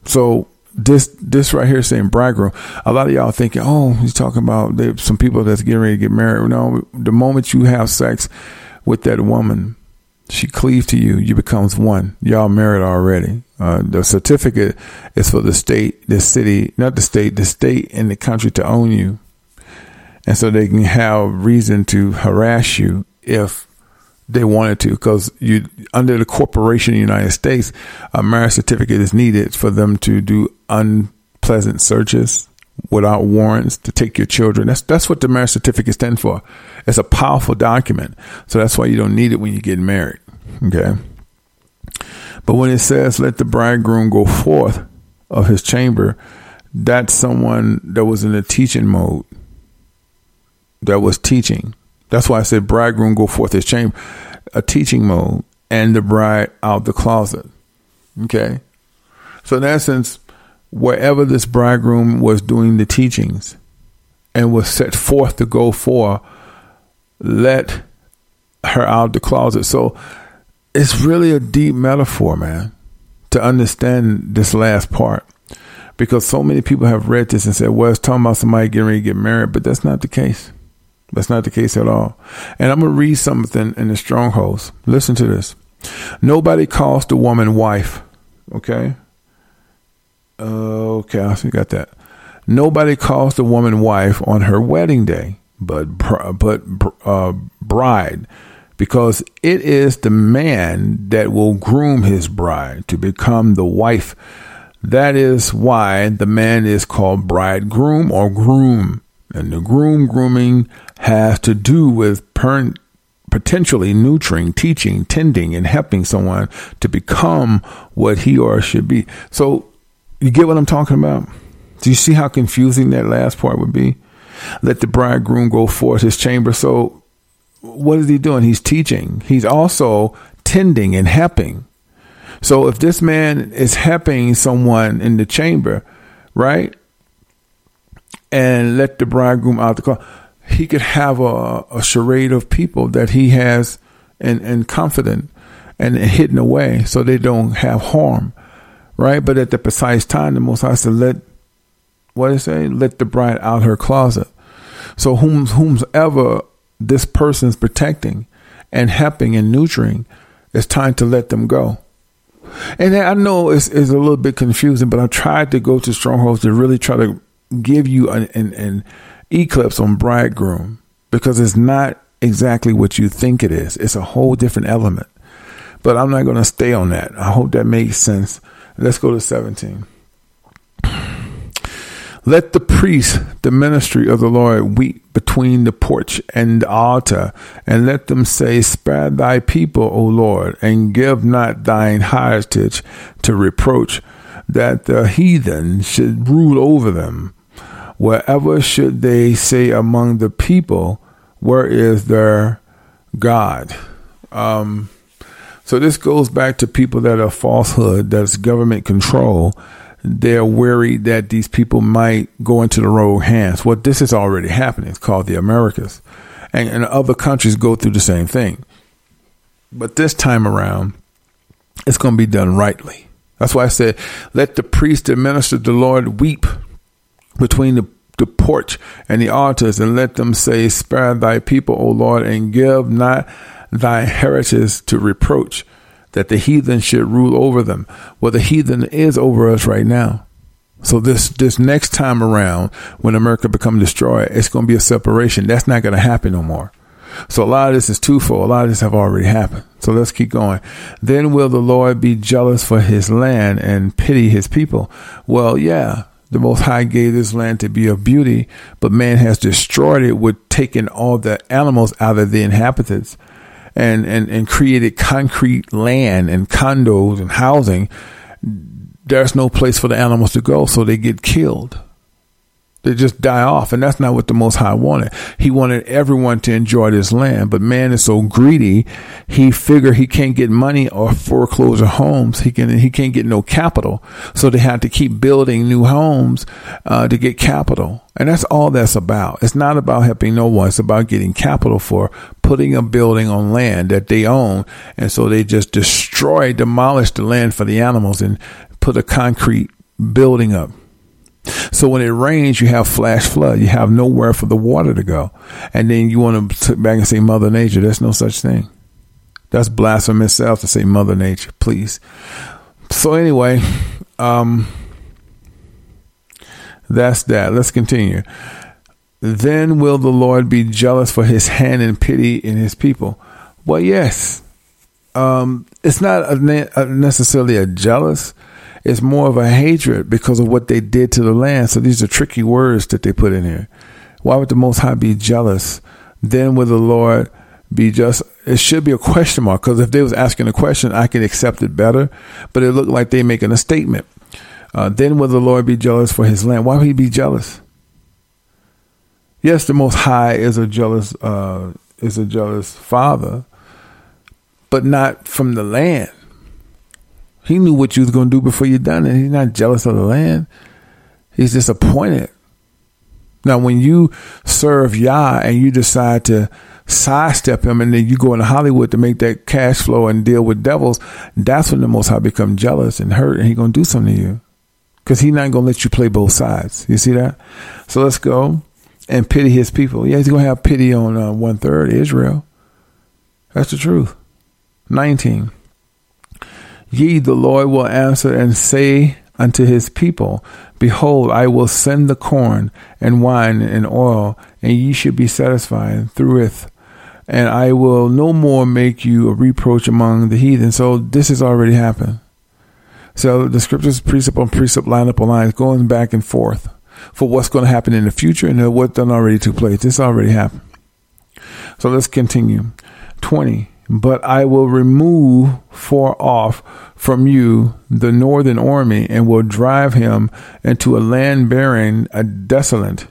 D: So this this right here saying bridegroom, a lot of y'all thinking, oh, he's talking about some people that's getting ready to get married. No, the moment you have sex with that woman, she cleaves to you, you becomes one. Y'all married already. Uh, the certificate is for the state, the city, not the state, the state and the country to own you, and so they can have reason to harass you if they wanted to, because you under the corporation of the United States, a marriage certificate is needed for them to do unpleasant searches without warrants to take your children. That's that's what the marriage certificate stands for. It's a powerful document, so that's why you don't need it when you get married. Okay, but when it says "Let the bridegroom go forth of his chamber," that's someone that was in a teaching mode. That was teaching. That's why I said bridegroom go forth his chamber, a teaching mode, and the bride out the closet. Okay, so in essence, wherever this bridegroom was doing the teachings and was set forth to go for, let her out the closet. So it's really a deep metaphor, man, to understand this last part. Because so many people have read this and said, well, it's talking about somebody getting ready to get married, but that's not the case. That's not the case at all. And I'm going to read something in the Strongholds. Listen to this. Nobody calls the woman wife. Okay. Okay, I see, got that. Nobody calls the woman wife on her wedding day, but but uh, bride, because it is the man that will groom his bride to become the wife. That is why the man is called bridegroom or groom, and the groom grooming has to do with potentially nurturing, teaching, tending, and helping someone to become what he or she should be. So you get what I'm talking about? Do you see how confusing that last part would be? Let the bridegroom go forth his chamber. So, what is he doing? He's teaching. He's also tending and helping. So if this man is helping someone in the chamber, right, and let the bridegroom out the car, he could have a, a charade of people that he has and, and confident and hidden away so they don't have harm, right? But at the precise time, the Most High said, let, what did it say? Let the bride out her closet. So whom, whomsoever this person's protecting and helping and nurturing, it's time to let them go. And I know it's, it's a little bit confusing, but I tried to go to strongholds to really try to give you an, an, an eclipse on bridegroom because it's not exactly what you think it is. It's a whole different element. But I'm not going to stay on that. I hope that makes sense. Let's go to 17. Let the priest, the ministry of the Lord, weep between the porch and the altar, and let them say, Spare thy people, O Lord, and give not thine heritage to reproach, that the heathen should rule over them. Wherever should they say among the people, Where is their God? Um, so this goes back to people that are falsehood, that's government control. They're worried that these people might go into the wrong hands. Well, this is already happening. It's called the Americas. And, and other countries go through the same thing. But this time around, it's going to be done rightly. That's why I said, let the priest and minister the Lord weep between the, the porch and the altars and let them say, Spare thy people, O Lord, and give not thy heritage to reproach, that the heathen should rule over them. Well, the heathen is over us right now. So this this next time around, when America become destroyed, it's going to be a separation. That's not going to happen no more. So a lot of this is twofold. A lot of this have already happened. So let's keep going. Then will the Lord be jealous for his land and pity his people? Well, yeah, the Most High gave this land to be of beauty, but man has destroyed it with taking all the animals out of the inhabitants and, and, and created concrete land and condos and housing, there's no place for the animals to go, so they get killed. They just die off. And that's not what the Most High wanted. He wanted everyone to enjoy this land. But man is so greedy, he figure he can't get money or foreclose homes. He can, he can't get no capital. So they had to keep building new homes, uh, to get capital. And that's all that's about. It's not about helping no one. It's about getting capital for putting a building on land that they own. And so they just destroy, demolish the land for the animals and put a concrete building up. So when it rains, you have flash flood. You have nowhere for the water to go. And then you want to sit back and say Mother Nature. There's no such thing. That's blasphemous self to say Mother Nature, please. So anyway, um, that's that. Let's continue. Then will the Lord be jealous for his hand and pity in his people? Well, yes. Um, it's not a, a necessarily a jealous it's more of a hatred because of what they did to the land. So these are tricky words that they put in here. Why would the Most High be jealous? Then would the Lord be just? It should be a question mark because if they was asking a question, I can accept it better. But it looked like they making a statement. Uh, then would the Lord be jealous for His land? Why would He be jealous? Yes, the Most High is a jealous uh, is a jealous Father, but not from the land. He knew what you was going to do before you done it. He's not jealous of the land. He's disappointed. Now, when you serve Yah and you decide to sidestep him and then you go into Hollywood to make that cash flow and deal with devils, that's when the Most High become jealous and hurt and He's going to do something to you. Because He's not going to let you play both sides. You see that? So let's go and pity His people. Yeah, He's going to have pity on uh, one third Israel. That's the truth. 19. Ye, the Lord will answer and say unto his people, Behold, I will send the corn and wine and oil, and ye shall be satisfied through it. And I will no more make you a reproach among the heathen. So this has already happened. So the scriptures, precept on precept, line up on line, going back and forth for what's going to happen in the future and what done already took place. This already happened. So let's continue. 20. But I will remove far off from you the northern army and will drive him into a land barren, a desolate,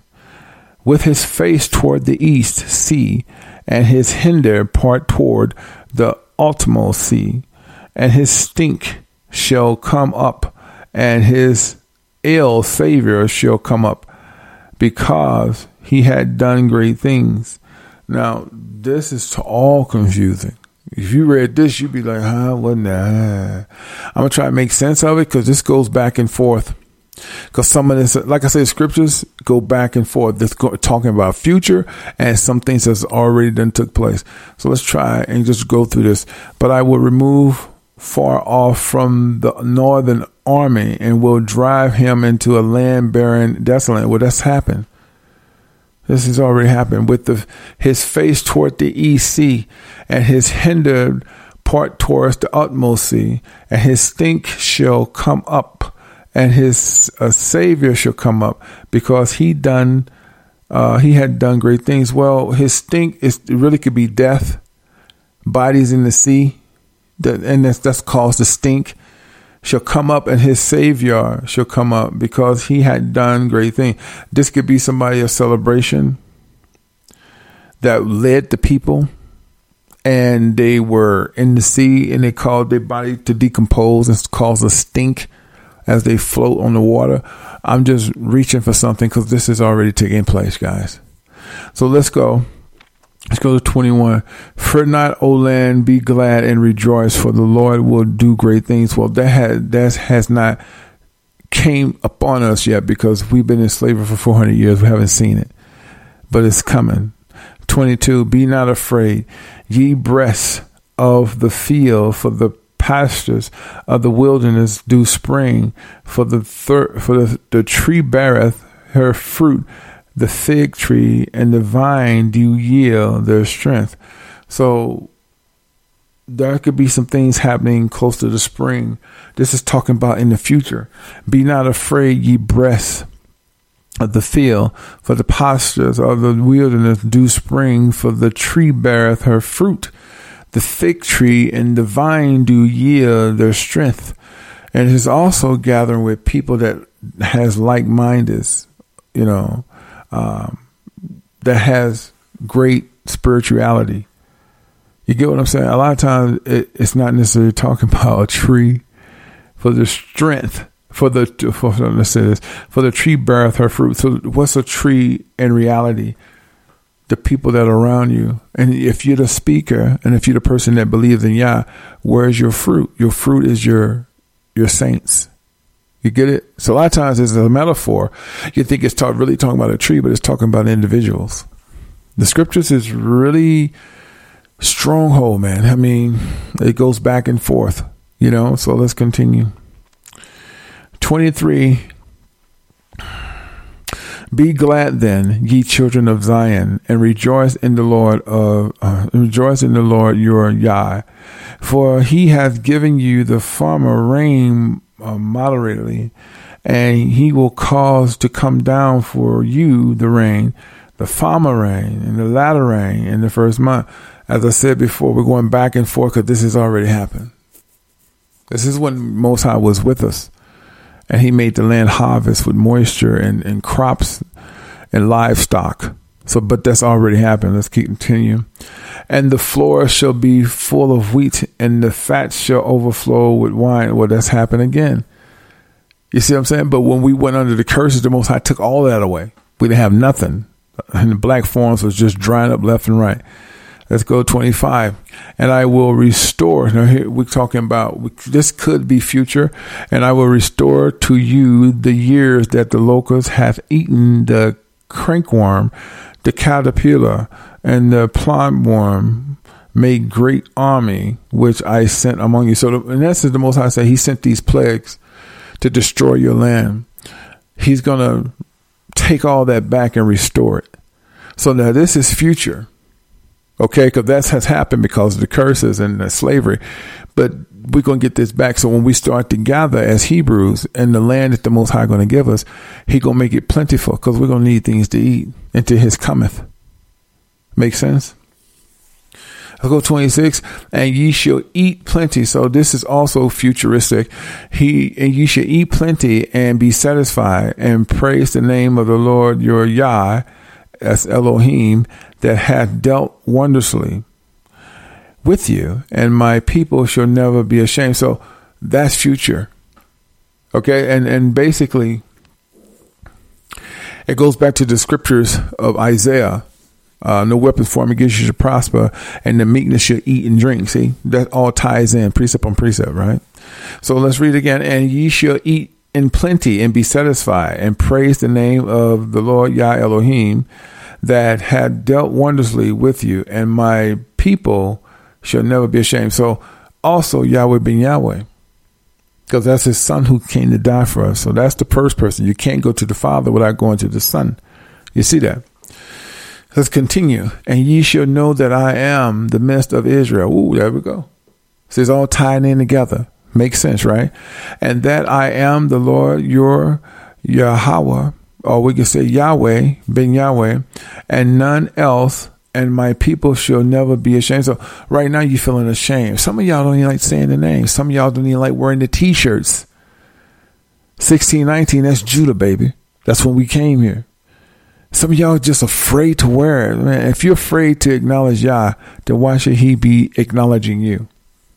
D: with his face toward the east sea and his hinder part toward the utmost sea, and his stink shall come up, and his ill savor shall come up, because he had done great things. Now, this is all confusing. If you read this, you'd be like, huh, what the? I'm going to try to make sense of it because this goes back and forth. Because some of this, like I said, scriptures go back and forth. This go, talking about future and some things that's already done took place. So let's try and just go through this. But I will remove far off from the northern army and will drive him into a land barren, desolate. Well, that's happened. This has already happened with the, his face toward the east sea and his hindered part towards the utmost sea, and his stink shall come up, and his uh, savior shall come up, because he done uh, he had done great things. Well, his stink is really could be death, bodies in the sea, and that's that's caused the stink shall come up and his savior shall come up because he had done great things. This could be somebody a celebration that led the people and they were in the sea and they caused their body to decompose and cause a stink as they float on the water. I'm just reaching for something because this is already taking place, guys. So let's go. Let's go to 21. Fret not, O land, be glad and rejoice, for the Lord will do great things. Well, that has, that has not came upon us yet because we've been in slavery for 400 years. We haven't seen it, but it's coming. 22. Be not afraid, ye breasts of the field, for the pastures of the wilderness do spring, for the thir- for the, the tree beareth her fruit the fig tree and the vine do yield their strength. So there could be some things happening close to the spring. This is talking about in the future. Be not afraid, ye breasts of the field, for the pastures of the wilderness do spring, for the tree beareth her fruit. The fig tree and the vine do yield their strength. And is also gathering with people that has like mindedness, you know, um, that has great spirituality. You get what I'm saying? A lot of times it, it's not necessarily talking about a tree for the strength for the for, let's say this for the tree beareth her fruit. So what's a tree in reality? The people that are around you, and if you're the speaker, and if you're the person that believes in Yah, where's your fruit? Your fruit is your your saints. You get it? So a lot of times it's a metaphor. You think it's talk, really talking about a tree, but it's talking about individuals. The scriptures is really stronghold, man. I mean, it goes back and forth, you know. So let's continue. 23 be glad then, ye children of Zion, and rejoice in the Lord of uh, rejoice in the Lord your Yah, for he hath given you the former rain uh, moderately, and he will cause to come down for you the rain, the farmer rain, and the latter rain in the first month. As I said before, we're going back and forth because this has already happened. This is when Most High was with us, and He made the land harvest with moisture and, and crops and livestock. So, but that's already happened. Let's keep continue. And the floor shall be full of wheat, and the fat shall overflow with wine. Well, that's happened again. You see what I'm saying? But when we went under the curses, the Most High took all that away. We didn't have nothing. And the black forms was just drying up left and right. Let's go 25. And I will restore. Now, here we're talking about this could be future. And I will restore to you the years that the locust hath eaten the cankerworm the caterpillar and the worm made great army which I sent among you. So, the, in essence, the Most High said He sent these plagues to destroy your land. He's to take all that back and restore it. So now this is future, okay? Because that has happened because of the curses and the slavery. But we're going to get this back. So when we start to gather as Hebrews and the land that the Most High going to give us, He going to make it plentiful because we're going to need things to eat until His cometh. Make sense? Let's go 26. And ye shall eat plenty. So this is also futuristic. He, and ye shall eat plenty and be satisfied and praise the name of the Lord your Yah as Elohim that hath dealt wondrously with you, and my people shall never be ashamed. So that's future. Okay, and and basically, it goes back to the scriptures of Isaiah. Uh, no weapons formed against you shall prosper, and the meekness shall eat and drink. See, that all ties in precept on precept, right? So let's read again. And ye shall eat in plenty and be satisfied, and praise the name of the Lord Yah Elohim that had dealt wondrously with you, and my people shall never be ashamed. So also Yahweh ben Yahweh, because that's his son who came to die for us. So that's the first person. You can't go to the Father without going to the Son. You see that? Let's continue. And ye shall know that I am the midst of Israel. Ooh, there we go. So it's all tied in together. Makes sense, right? And that I am the Lord your Yahweh, or we can say Yahweh, Ben Yahweh, and none else, and my people shall never be ashamed. So right now you're feeling ashamed. Some of y'all don't even like saying the name. Some of y'all don't even like wearing the t-shirts. 1619, that's Judah, baby. That's when we came here. Some of y'all just afraid to wear it. Man, if you're afraid to acknowledge Yah, then why should he be acknowledging you?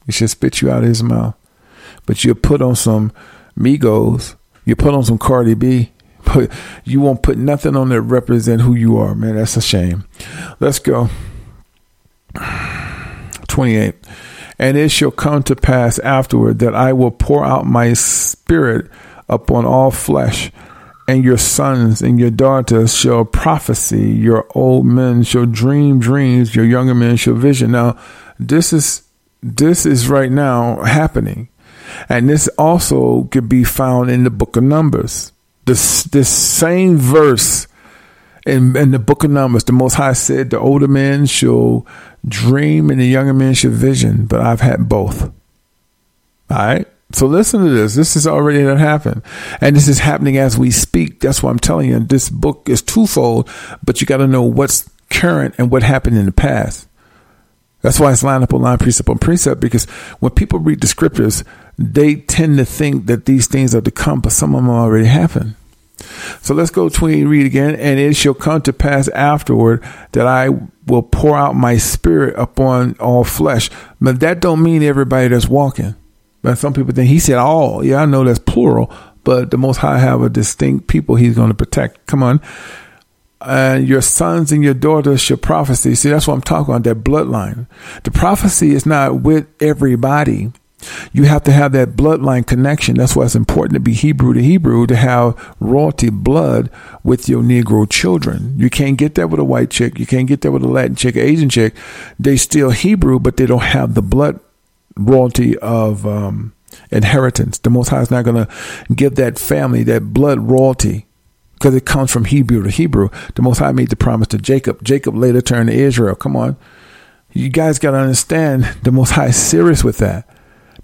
D: He should spit you out of his mouth. But you put on some Migos, you put on some Cardi B, but you won't put nothing on that represent who you are, man. That's a shame. Let's go. 28. And it shall come to pass afterward that I will pour out my spirit upon all flesh, and your sons and your daughters shall prophesy, your old men shall dream dreams, your younger men shall vision. Now, this is this is right now happening. And this also could be found in the book of Numbers. This this same verse in, in the book of Numbers, the Most High said, The older men shall dream and the younger men shall vision, but I've had both. All right? So listen to this. This is already that happened. And this is happening as we speak. That's why I'm telling you. This book is twofold, but you got to know what's current and what happened in the past. That's why it's line up on line, precept on precept, because when people read the scriptures, they tend to think that these things are to come, but some of them already happened. So let's go to read again. And it shall come to pass afterward that I will pour out my spirit upon all flesh. But that don't mean everybody that's walking. But some people think he said all. Yeah, I know that's plural, but the Most High have a distinct people he's going to protect. Come on. And your sons and your daughters shall prophesy. See, that's what I'm talking about, that bloodline. The prophecy is not with everybody. You have to have that bloodline connection. That's why it's important to be Hebrew to Hebrew to have royalty blood with your Negro children. You can't get that with a white chick. You can't get that with a Latin chick, Asian chick. They still Hebrew, but they don't have the blood royalty of um, inheritance. The Most High is not going to give that family that blood royalty because it comes from Hebrew to Hebrew. The Most High made the promise to Jacob. Jacob later turned to Israel. Come on. You guys got to understand the Most High is serious with that.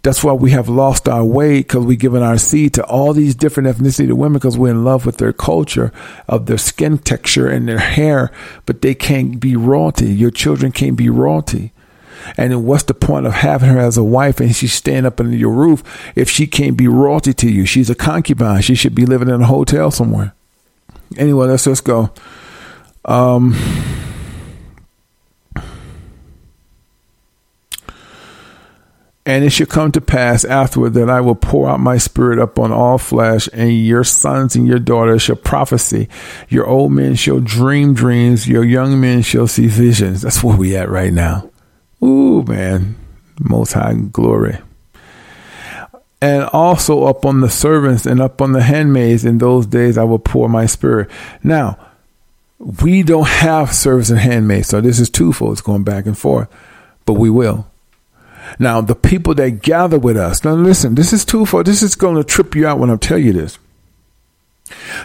D: That's why we have lost our way because we've given our seed to all these different ethnicity of women because we're in love with their culture, of their skin texture and their hair, but they can't be royalty. Your children can't be royalty. And what's the point of having her as a wife and she's staying up under your roof if she can't be royalty to you? She's a concubine. She should be living in a hotel somewhere. Anyway, let's just go. Um, And it shall come to pass afterward that I will pour out my spirit upon all flesh, and your sons and your daughters shall prophesy. Your old men shall dream dreams. Your young men shall see visions. That's where we at right now. Ooh, man. Most high glory. And also up on the servants and up on the handmaids in those days I will pour my spirit. Now, we don't have servants and handmaids, so this is twofold. It's going back and forth, but we will. Now, the people that gather with us, now listen, this is twofold. This is going to trip you out when I tell you this.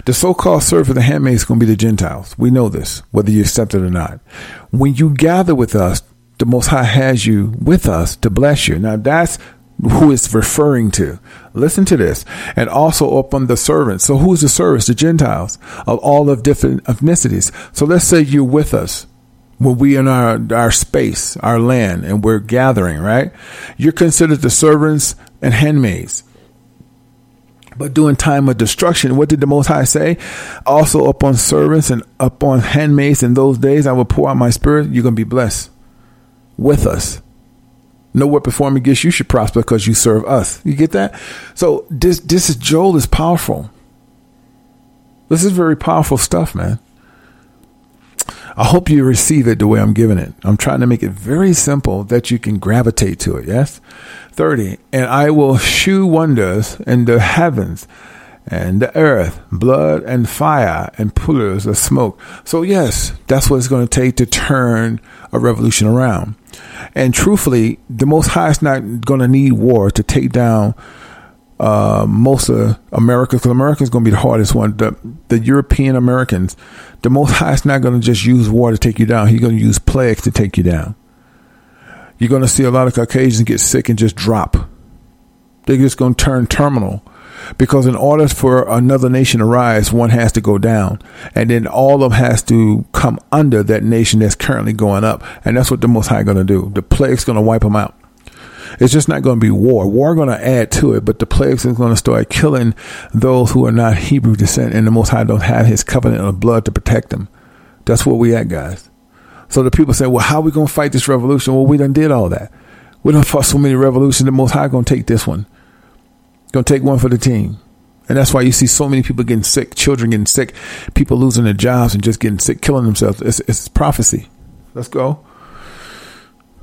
D: The so called servant of the handmaid is going to be the Gentiles. We know this, whether you accept it or not. When you gather with us, the Most High has you with us to bless you. Now, that's who it's referring to. Listen to this. And also upon the servants. So, who's the servants? The Gentiles of all of different ethnicities. So, let's say you're with us when we in our our space, our land, and we're gathering, right? You're considered the servants and handmaids. But during time of destruction, what did the Most High say? Also upon servants and upon handmaids in those days, I will pour out my spirit. You're gonna be blessed with us. No weapon formed against you should prosper because you serve us. You get that? So this this is Joel is powerful. This is very powerful stuff, man. I hope you receive it the way I'm giving it. I'm trying to make it very simple that you can gravitate to it. Yes. 30. And I will shew wonders in the heavens and the earth, blood and fire and pillars of smoke. So yes, that's what it's going to take to turn a revolution around. And truthfully, the Most High is not going to need war to take down uh, most of America, because America is going to be the hardest one. The, the European Americans, the Most High is not going to just use war to take you down. He's going to use plagues to take you down. You're going to see a lot of Caucasians get sick and just drop. They're just going to turn terminal because in order for another nation to rise, one has to go down, and then all of them has to come under that nation that's currently going up, and that's what the Most High going to do. The plague's going to wipe them out. It's just not going to be war. War going to add to it, but the plagues is going to start killing those who are not Hebrew descent, and the Most High don't have His covenant of blood to protect them. That's where we at, guys. So the people say, "Well, how are we going to fight this revolution?" Well, we done did all that. We done fought so many revolutions. The Most High going to take this one. To take one for the team. And that's why you see so many people getting sick, children getting sick, people losing their jobs and just getting sick, killing themselves. It's, it's prophecy. Let's go.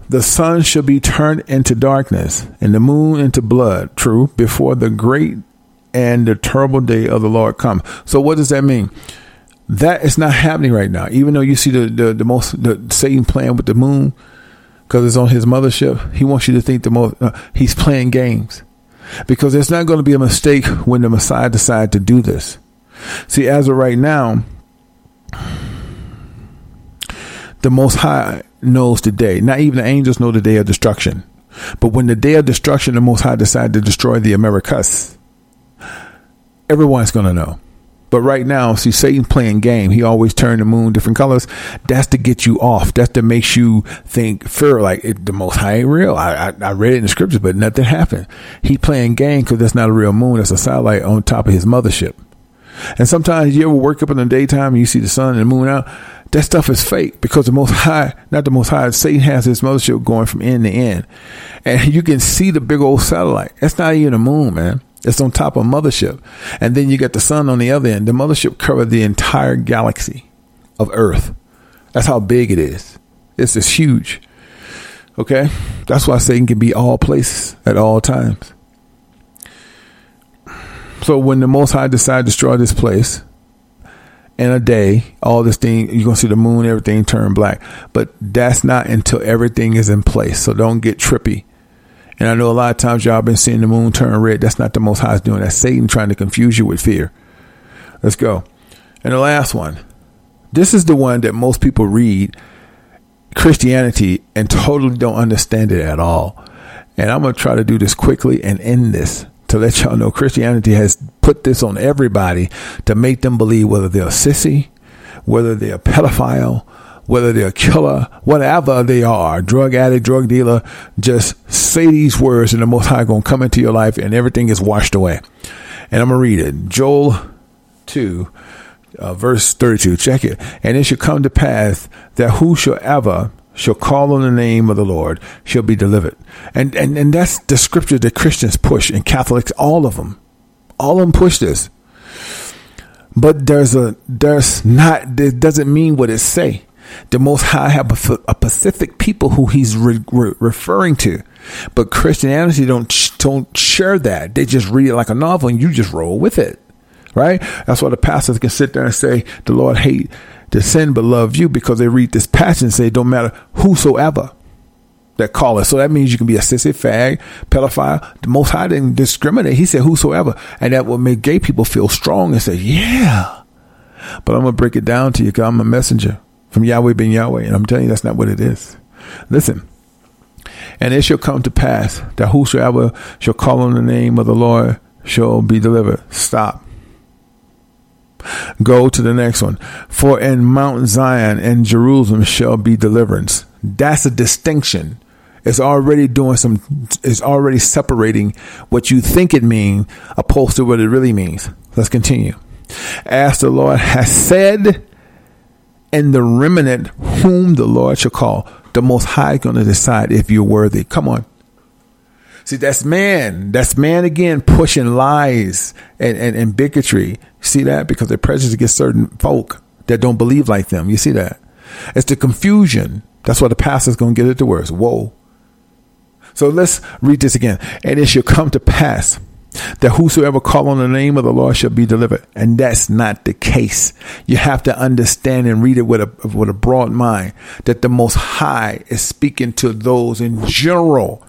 D: The sun shall be turned into darkness and the moon into blood, true, before the great and the terrible day of the Lord come. So what does that mean? That is not happening right now. Even though you see the, the, the most, the Satan playing with the moon because it's on his mothership, he wants you to think the most, uh, he's playing games because it's not going to be a mistake when the Messiah decides to do this. See, as of right now, the Most High knows the day. Not even the angels know the day of destruction. But when the day of destruction, the Most High decide to destroy the Americas, everyone's going to know. But right now, see Satan playing game. He always turn the moon different colors. That's to get you off. That's to make you think fear like it, the Most High ain't real. I, I, I read it in the scriptures, but nothing happened. He playing game because that's not a real moon. That's a satellite on top of his mothership. And sometimes you ever work up in the daytime and you see the sun and the moon out. That stuff is fake because the Most High, not the Most High, Satan has his mothership going from end to end, and you can see the big old satellite. That's not even a moon, man. It's on top of mothership. And then you got the sun on the other end. The mothership covered the entire galaxy of Earth. That's how big it is. It's just huge. Okay? That's why Satan can be all places at all times. So when the Most High decide to destroy this place in a day, all this thing, you're going to see the moon, everything turn black. But that's not until everything is in place. So don't get trippy and I know a lot of times y'all been seeing the moon turn red. That's not the Most High doing. That's Satan trying to confuse you with fear. Let's go. And the last one. This is the one that most people read Christianity and totally don't understand it at all. And I'm going to try to do this quickly and end this to let y'all know Christianity has put this on everybody to make them believe whether they're a sissy, whether they're a pedophile, whether they're a killer, whatever they are, drug addict, drug dealer, just say these words and the Most High going to come into your life and everything is washed away. And I'm going to read it. Joel 2, uh, verse 32. Check it. And it shall come to pass that whosoever shall call on the name of the Lord shall be delivered. And, and, and that's the scripture that Christians push and Catholics, all of them, all of them push this. But there's a, there's not, it doesn't mean what it say the Most High have a, Pacific people who He's re, re, referring to, but Christianity don't don't share that. They just read it like a novel, and you just roll with it, right? That's why the pastors can sit there and say, "The Lord hate the sin, but love you," because they read this passage and say, "Don't matter whosoever." That call it. So that means you can be a sissy, fag, pedophile. The Most High didn't discriminate. He said whosoever. And that will make gay people feel strong and say, yeah. But I'm to break it down to you because I'm a messenger from Yahweh ben Yahweh. And I'm telling you, that's not what it is. Listen. And it shall come to pass that whosoever shall call on the name of the Lord shall be delivered. Stop. Go to the next one. For in Mount Zion and Jerusalem shall be deliverance. That's a distinction. It's already doing some, it's already separating what you think it means opposed to what it really means. Let's continue. As the Lord has said, and the remnant whom the Lord shall call. The Most High is going to decide if you're worthy. Come on. See, that's man. That's man again pushing lies and, and, and bigotry. See that? Because they're prejudiced against certain folk that don't believe like them. You see that? It's the confusion. That's why the pastor's going to get it to worse. Whoa. So let's read this again. And it shall come to pass that whosoever call on the name of the Lord shall be delivered. And that's not the case. You have to understand and read it with a, with a broad mind that the most high is speaking to those in general.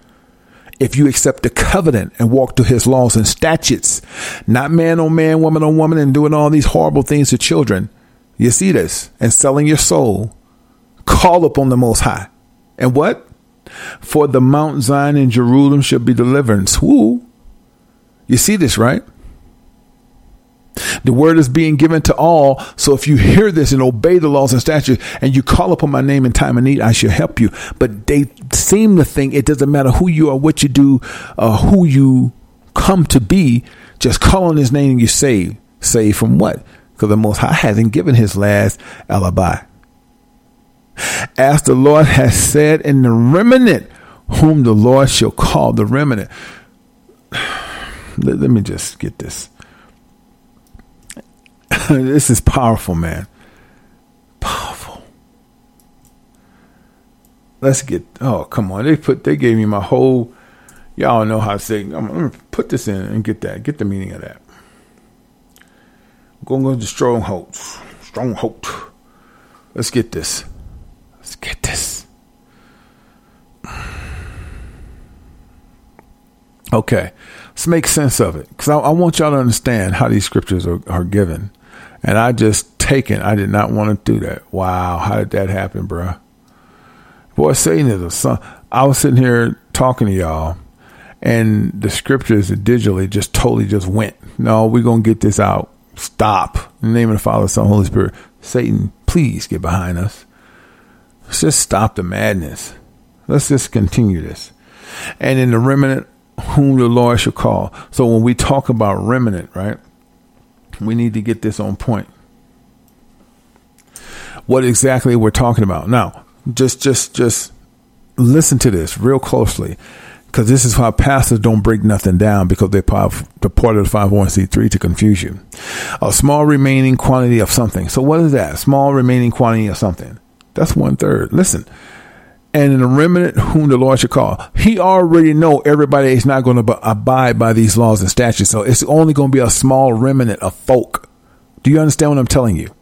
D: If you accept the covenant and walk to his laws and statutes, not man on man, woman on woman, and doing all these horrible things to children, you see this, and selling your soul, call upon the most high. And what? For the Mount Zion and Jerusalem shall be deliverance. Who? You see this, right? The word is being given to all. So if you hear this and obey the laws and statutes and you call upon my name in time of need, I shall help you. But they seem to think it doesn't matter who you are, what you do, uh, who you come to be. Just call on his name and you save. Save from what? Because the Most High hasn't given his last alibi. As the Lord has said in the remnant, whom the Lord shall call the remnant. Let, let me just get this. this is powerful, man. Powerful. Let's get. Oh, come on! They put. They gave me my whole. Y'all know how to say. I'm, I'm gonna put this in and get that. Get the meaning of that. I'm going to go to strongholds. Stronghold. Let's get this. Let's get this. Okay, let's make sense of it because I, I, want y'all to understand how these scriptures are, are given. And I just taken. I did not want to do that. Wow, how did that happen, bruh? Boy, Satan is a son. I was sitting here talking to y'all, and the scriptures digitally just totally just went. No, we're gonna get this out. Stop. In the name of the Father, Son, Holy Spirit. Satan, please get behind us. Let's just stop the madness. Let's just continue this. And in the remnant whom the Lord shall call. So when we talk about remnant, right, we need to get this on point. What exactly we're talking about. Now, just just just listen to this real closely. Because this is why pastors don't break nothing down because they part the part of the 501c3 to confuse you. A small remaining quantity of something. So what is that? Small remaining quantity of something. That's one third. Listen, and in the remnant whom the Lord shall call. He already know everybody is not going to abide by these laws and statutes. So it's only going to be a small remnant of folk. Do you understand what I'm telling you?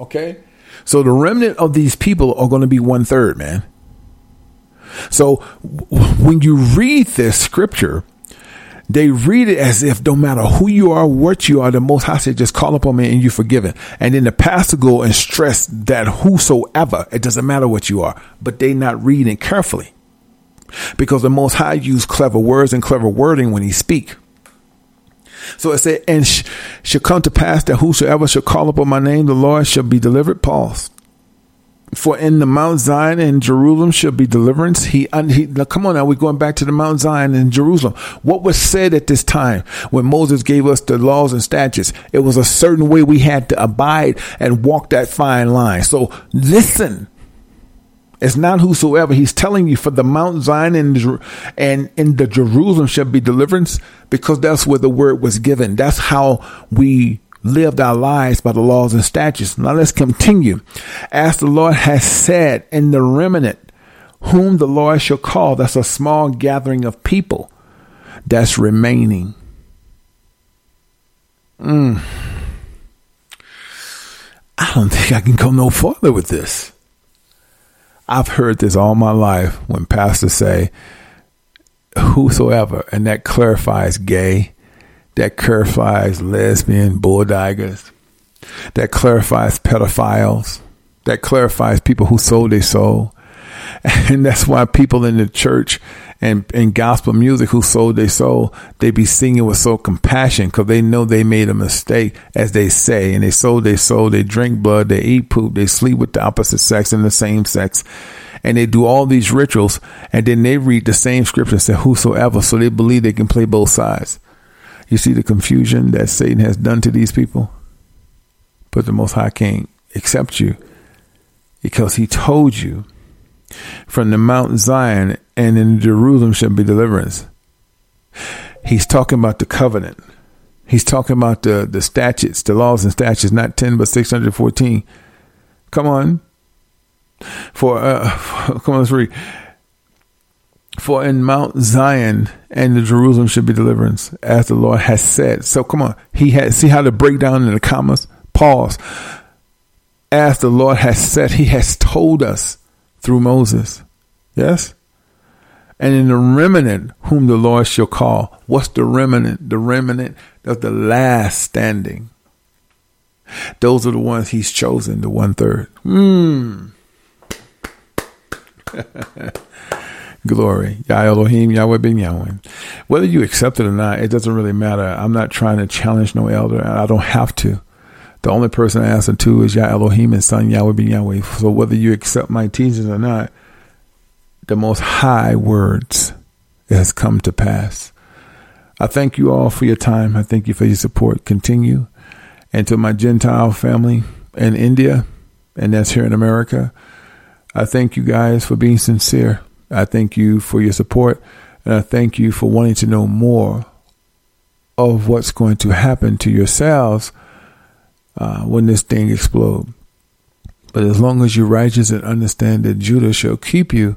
D: Okay. So the remnant of these people are going to be one third, man. So when you read this scripture, they read it as if no matter who you are, what you are, the Most High said, just call upon me and you're forgiven. And then the pastor go and stress that whosoever, it doesn't matter what you are, but they not reading carefully because the Most High use clever words and clever wording when he speak. So it said, and sh- shall come to pass that whosoever shall call upon my name, the Lord shall be delivered. Pause. For in the Mount Zion and Jerusalem shall be deliverance. He, he come on now, we're going back to the Mount Zion and Jerusalem. What was said at this time when Moses gave us the laws and statutes? It was a certain way we had to abide and walk that fine line. So listen. It's not whosoever. He's telling you for the Mount Zion and, and in the Jerusalem shall be deliverance because that's where the word was given. That's how we lived our lives by the laws and statutes. Now let's continue. As the Lord has said in the remnant, whom the Lord shall call, that's a small gathering of people that's remaining. Mm. I don't think I can go no further with this. I've heard this all my life when pastors say, whosoever, and that clarifies gay, that clarifies lesbian bulldaggers, that clarifies pedophiles, that clarifies people who sold their soul. And that's why people in the church and in gospel music who sold their soul, they be singing with so compassion because they know they made a mistake, as they say, and they sold their soul. They drink blood, they eat poop, they sleep with the opposite sex and the same sex, and they do all these rituals, and then they read the same scripture and say, "Whosoever," so they believe they can play both sides. You see the confusion that Satan has done to these people? But the Most High can't accept you because he told you from the Mount Zion and in Jerusalem shall be deliverance. He's talking about the covenant. He's talking about the, the statutes, the laws and statutes, not 10, but 614. Come on. For, uh, come on, let's read. For in Mount Zion and the Jerusalem should be deliverance, as the Lord has said. So come on. He had, see how to break down in the commas? Pause. As the Lord has said, he has told us through Moses. Yes? And in the remnant whom the Lord shall call. What's the remnant? The remnant of the last standing. Those are the ones he's chosen, the one third. Hmm. Glory. Yah Elohim, Yahweh ben Yahweh. Whether you accept it or not, it doesn't really matter. I'm not trying to challenge no elder. I don't have to. The only person I answer to is Yah Elohim and Son Yahweh ben Yahweh. So whether you accept my teachings or not, the most high words has come to pass. I thank you all for your time. I thank you for your support. Continue. And to my Gentile family in India, and that's here in America, I thank you guys for being sincere. I thank you for your support, and I thank you for wanting to know more of what's going to happen to yourselves uh, when this thing explodes. But as long as you're righteous and understand that Judah shall keep you,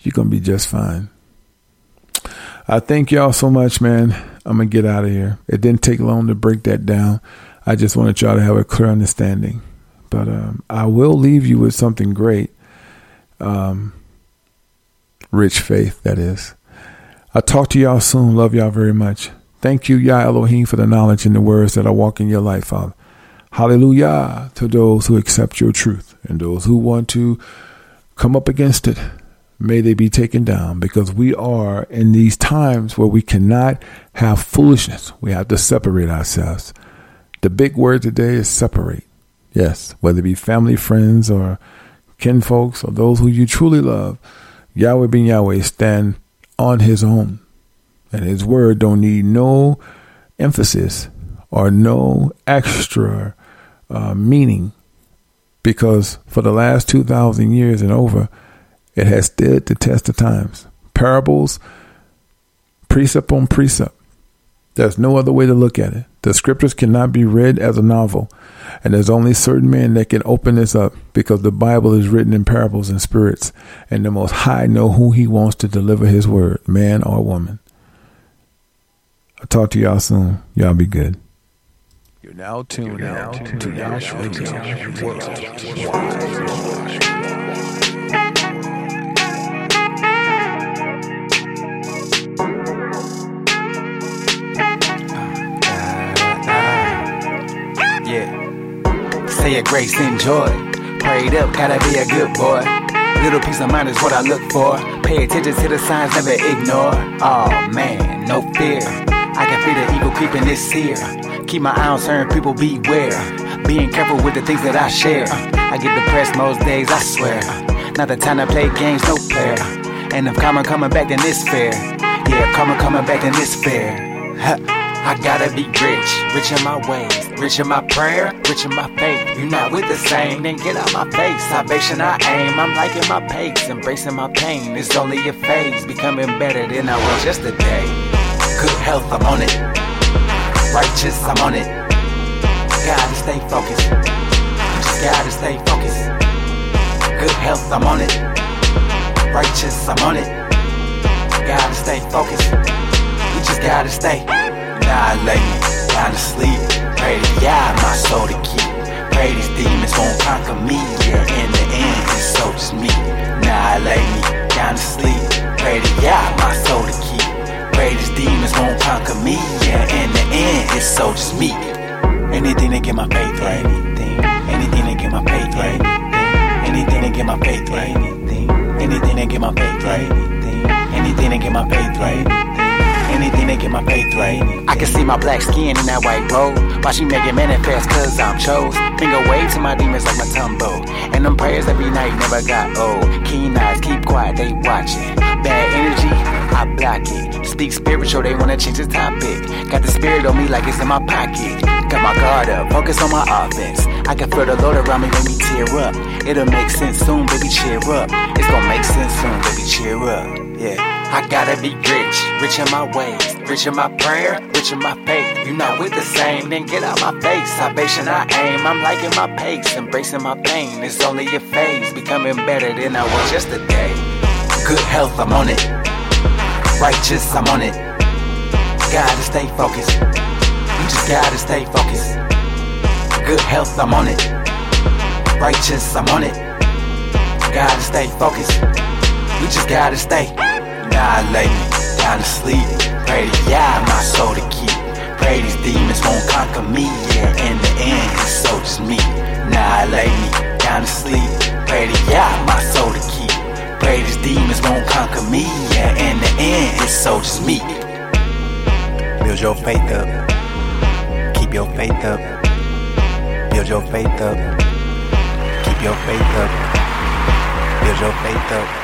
D: you're going to be just fine. I thank y'all so much, man. I'm going to get out of here. It didn't take long to break that down. I just wanted y'all to have a clear understanding. But um, I will leave you with something great. Um, rich faith, that is. I'll talk to y'all soon. Love y'all very much. Thank you, Yah Elohim, for the knowledge and the words that I walk in your life, Father. Hallelujah to those who accept your truth and those who want to come up against it. May they be taken down because we are in these times where we cannot have foolishness. We have to separate ourselves. The big word today is separate. Yes, whether it be family, friends, or kinfolks, or those who you truly love, Yahweh ben Yahweh stand on his own. And his word don't need no emphasis or no extra uh, meaning because for the last 2,000 years and over, it has stood the test of times. Parables, precept on precept. There's no other way to look at it. The scriptures cannot be read as a novel, and there's only certain men that can open this up because the Bible is written in parables and spirits, and the Most High know who He wants to deliver His word, man or woman. I'll talk to y'all soon. Y'all be good. You're now tuned out to Yash Radio
G: Yeah. Say your grace, enjoy. Prayed up, gotta be a good boy. Little peace of mind is what I look for. Pay attention to the signs, never ignore. Oh man, no fear. I can feel the evil creeping this here. Keep my eye on certain people, beware. Being careful with the things that I share. I get depressed most days, I swear. Not the time to play games, no player. And if karma coming back, then it's fair. Yeah, karma coming back, then it's fair. I gotta be rich, rich in my ways, rich in my prayer, rich in my faith. You not with the same, then get out my face. Salvation I aim, I'm liking my pace, embracing my pain. It's only a phase, becoming better than I was yesterday. Good health, I'm on it. Righteous, I'm on it. Gotta stay focused. Just gotta stay focused. Good health, I'm on it. Righteous, I'm on it. Gotta stay focused. We just gotta stay. Now I lay me down to sleep. Pray to God, my soul to keep. Pray these demons won't conquer me. Yeah, in the end, it's so just me. Now I lay me down to sleep. Pray to Yah, my soul to keep. Pray these demons won't conquer me. Yeah, in the end, it's so just me. Anything to get my faith right. Anything, anything to get my faith right. Anything to get my faith right. Anything, anything to get my faith right. Anything, anything to get my faith right. Anything to get my faith right. I can see my black skin in that white robe. Why she make it manifest? Cause I'm chose. Finger wave to my demons like my tumbo. And them prayers every night never got old. Keen eyes, keep quiet, they watching. Bad energy, I block it. Speak spiritual, they wanna change the topic. Got the spirit on me like it's in my pocket. Got my guard up, focus on my offense. I can feel the Lord around me, make me tear up. It'll make sense soon, baby, cheer up. It's gonna make sense soon, baby, cheer up. Yeah. I gotta be rich, rich in my ways, rich in my prayer, rich in my faith. You not with the same, then get out my face. Salvation I aim, I'm liking my pace, embracing my pain. It's only a phase, becoming better than I was yesterday. Good health, I'm on it. Righteous, I'm on it. Gotta stay focused. You just gotta stay focused. Good health, I'm on it. Righteous, I'm on it. Gotta stay focused. You just gotta stay. Lay me down to sleep. Pray to Yah, my soul to keep. Pray these demons won't conquer me. Yeah, in the end, it's so just me. Nah, I lay me down to sleep. Pray to Yah, my soul to keep. Pray these demons won't conquer me. Yeah, in the end, it's so just me. Build your faith up. Keep your faith up. Build your faith up. Keep your faith up. Build your faith up.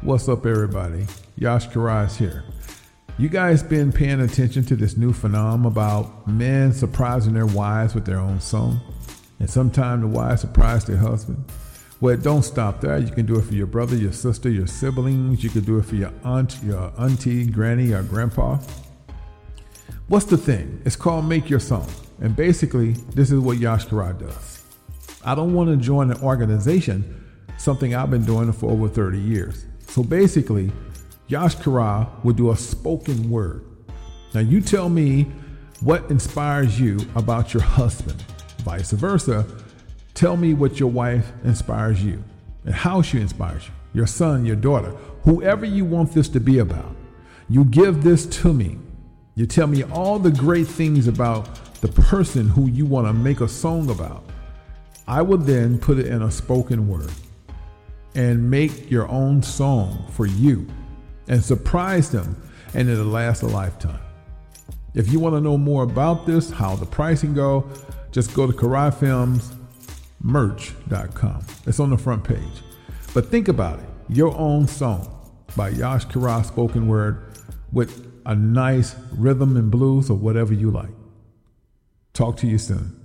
D: What's up, everybody? Yash Karaz here. You guys been paying attention to this new phenomenon about men surprising their wives with their own song? And sometimes the wives surprise their husband? Well, don't stop there. You can do it for your brother, your sister, your siblings. You can do it for your aunt, your auntie, granny, or grandpa. What's the thing? It's called Make Your Song. And basically, this is what Yash Karaz does. I don't want to join an organization, something I've been doing for over 30 years. So basically, Yash Kara will do a spoken word. Now you tell me what inspires you about your husband. Vice versa, tell me what your wife inspires you and how she inspires you. Your son, your daughter, whoever you want this to be about. You give this to me. You tell me all the great things about the person who you want to make a song about. I will then put it in a spoken word and make your own song for you and surprise them, and it'll last a lifetime. If you want to know more about this, how the pricing go, just go to KaraiFilmsMerch.com. It's on the front page. But think about it your own song by Yash Karai spoken word with a nice rhythm and blues or whatever you like. Talk to you soon.